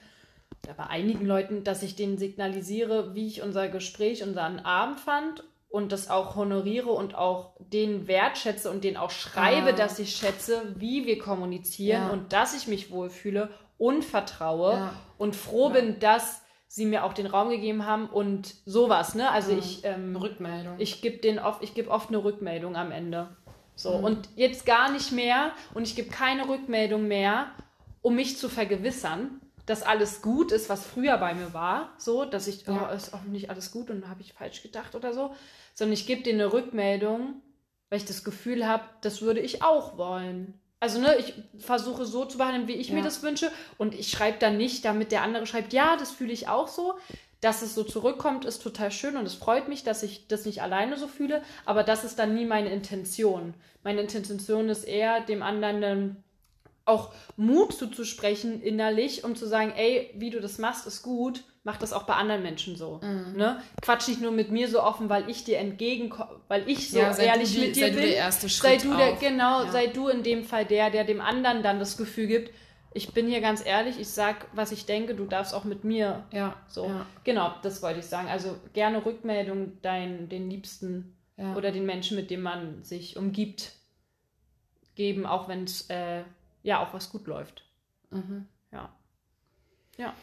oder bei einigen Leuten, dass ich denen signalisiere, wie ich unser Gespräch, unseren Abend fand und das auch honoriere und auch den wertschätze und den auch schreibe, ah. dass ich schätze, wie wir kommunizieren ja. und dass ich mich wohlfühle und vertraue ja. und froh ja. bin, dass sie mir auch den Raum gegeben haben und sowas, ne? Also ich ähm, Rückmeldung. Ich gebe den oft, ich gebe oft eine Rückmeldung am Ende. So mhm. und jetzt gar nicht mehr und ich gebe keine Rückmeldung mehr, um mich zu vergewissern, dass alles gut ist, was früher bei mir war, so, dass ich, ja. oh, ist auch nicht alles gut und habe ich falsch gedacht oder so, sondern ich gebe dir eine Rückmeldung, weil ich das Gefühl habe, das würde ich auch wollen. Also, ne, ich versuche so zu behandeln, wie ich ja. mir das wünsche. Und ich schreibe dann nicht, damit der andere schreibt, ja, das fühle ich auch so. Dass es so zurückkommt, ist total schön und es freut mich, dass ich das nicht alleine so fühle. Aber das ist dann nie meine Intention. Meine Intention ist eher, dem anderen auch Mut zuzusprechen innerlich, um zu sagen, ey, wie du das machst, ist gut mach das auch bei anderen Menschen so. Mhm. Ne? Quatsch nicht nur mit mir so offen, weil ich dir entgegenkomme, weil ich so ja, ehrlich die, mit dir sei bin. Du der erste Schritt sei du der, genau, ja. sei du in dem Fall der, der dem anderen dann das Gefühl gibt, ich bin hier ganz ehrlich, ich sag, was ich denke, du darfst auch mit mir. Ja. So. Ja. Genau, das wollte ich sagen. Also gerne Rückmeldung dein, den Liebsten oder den Menschen, mit dem man sich umgibt, geben, auch wenn es äh, ja auch was gut läuft. Mhm. Ja. Ja.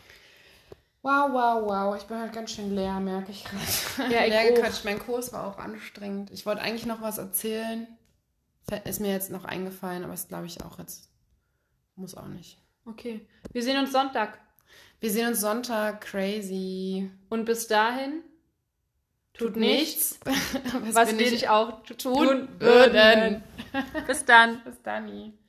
Wow, wow, wow. Ich bin halt ganz schön leer, merke ich gerade. Ja, ich leer gequatscht. Mein Kurs war auch anstrengend. Ich wollte eigentlich noch was erzählen. Ist mir jetzt noch eingefallen, aber es glaube ich auch jetzt. Muss auch nicht. Okay. Wir sehen uns Sonntag. Wir sehen uns Sonntag. Crazy. Und bis dahin. Tut, tut nichts, was, was wir nicht auch tun, tun würden. bis dann. Bis dann.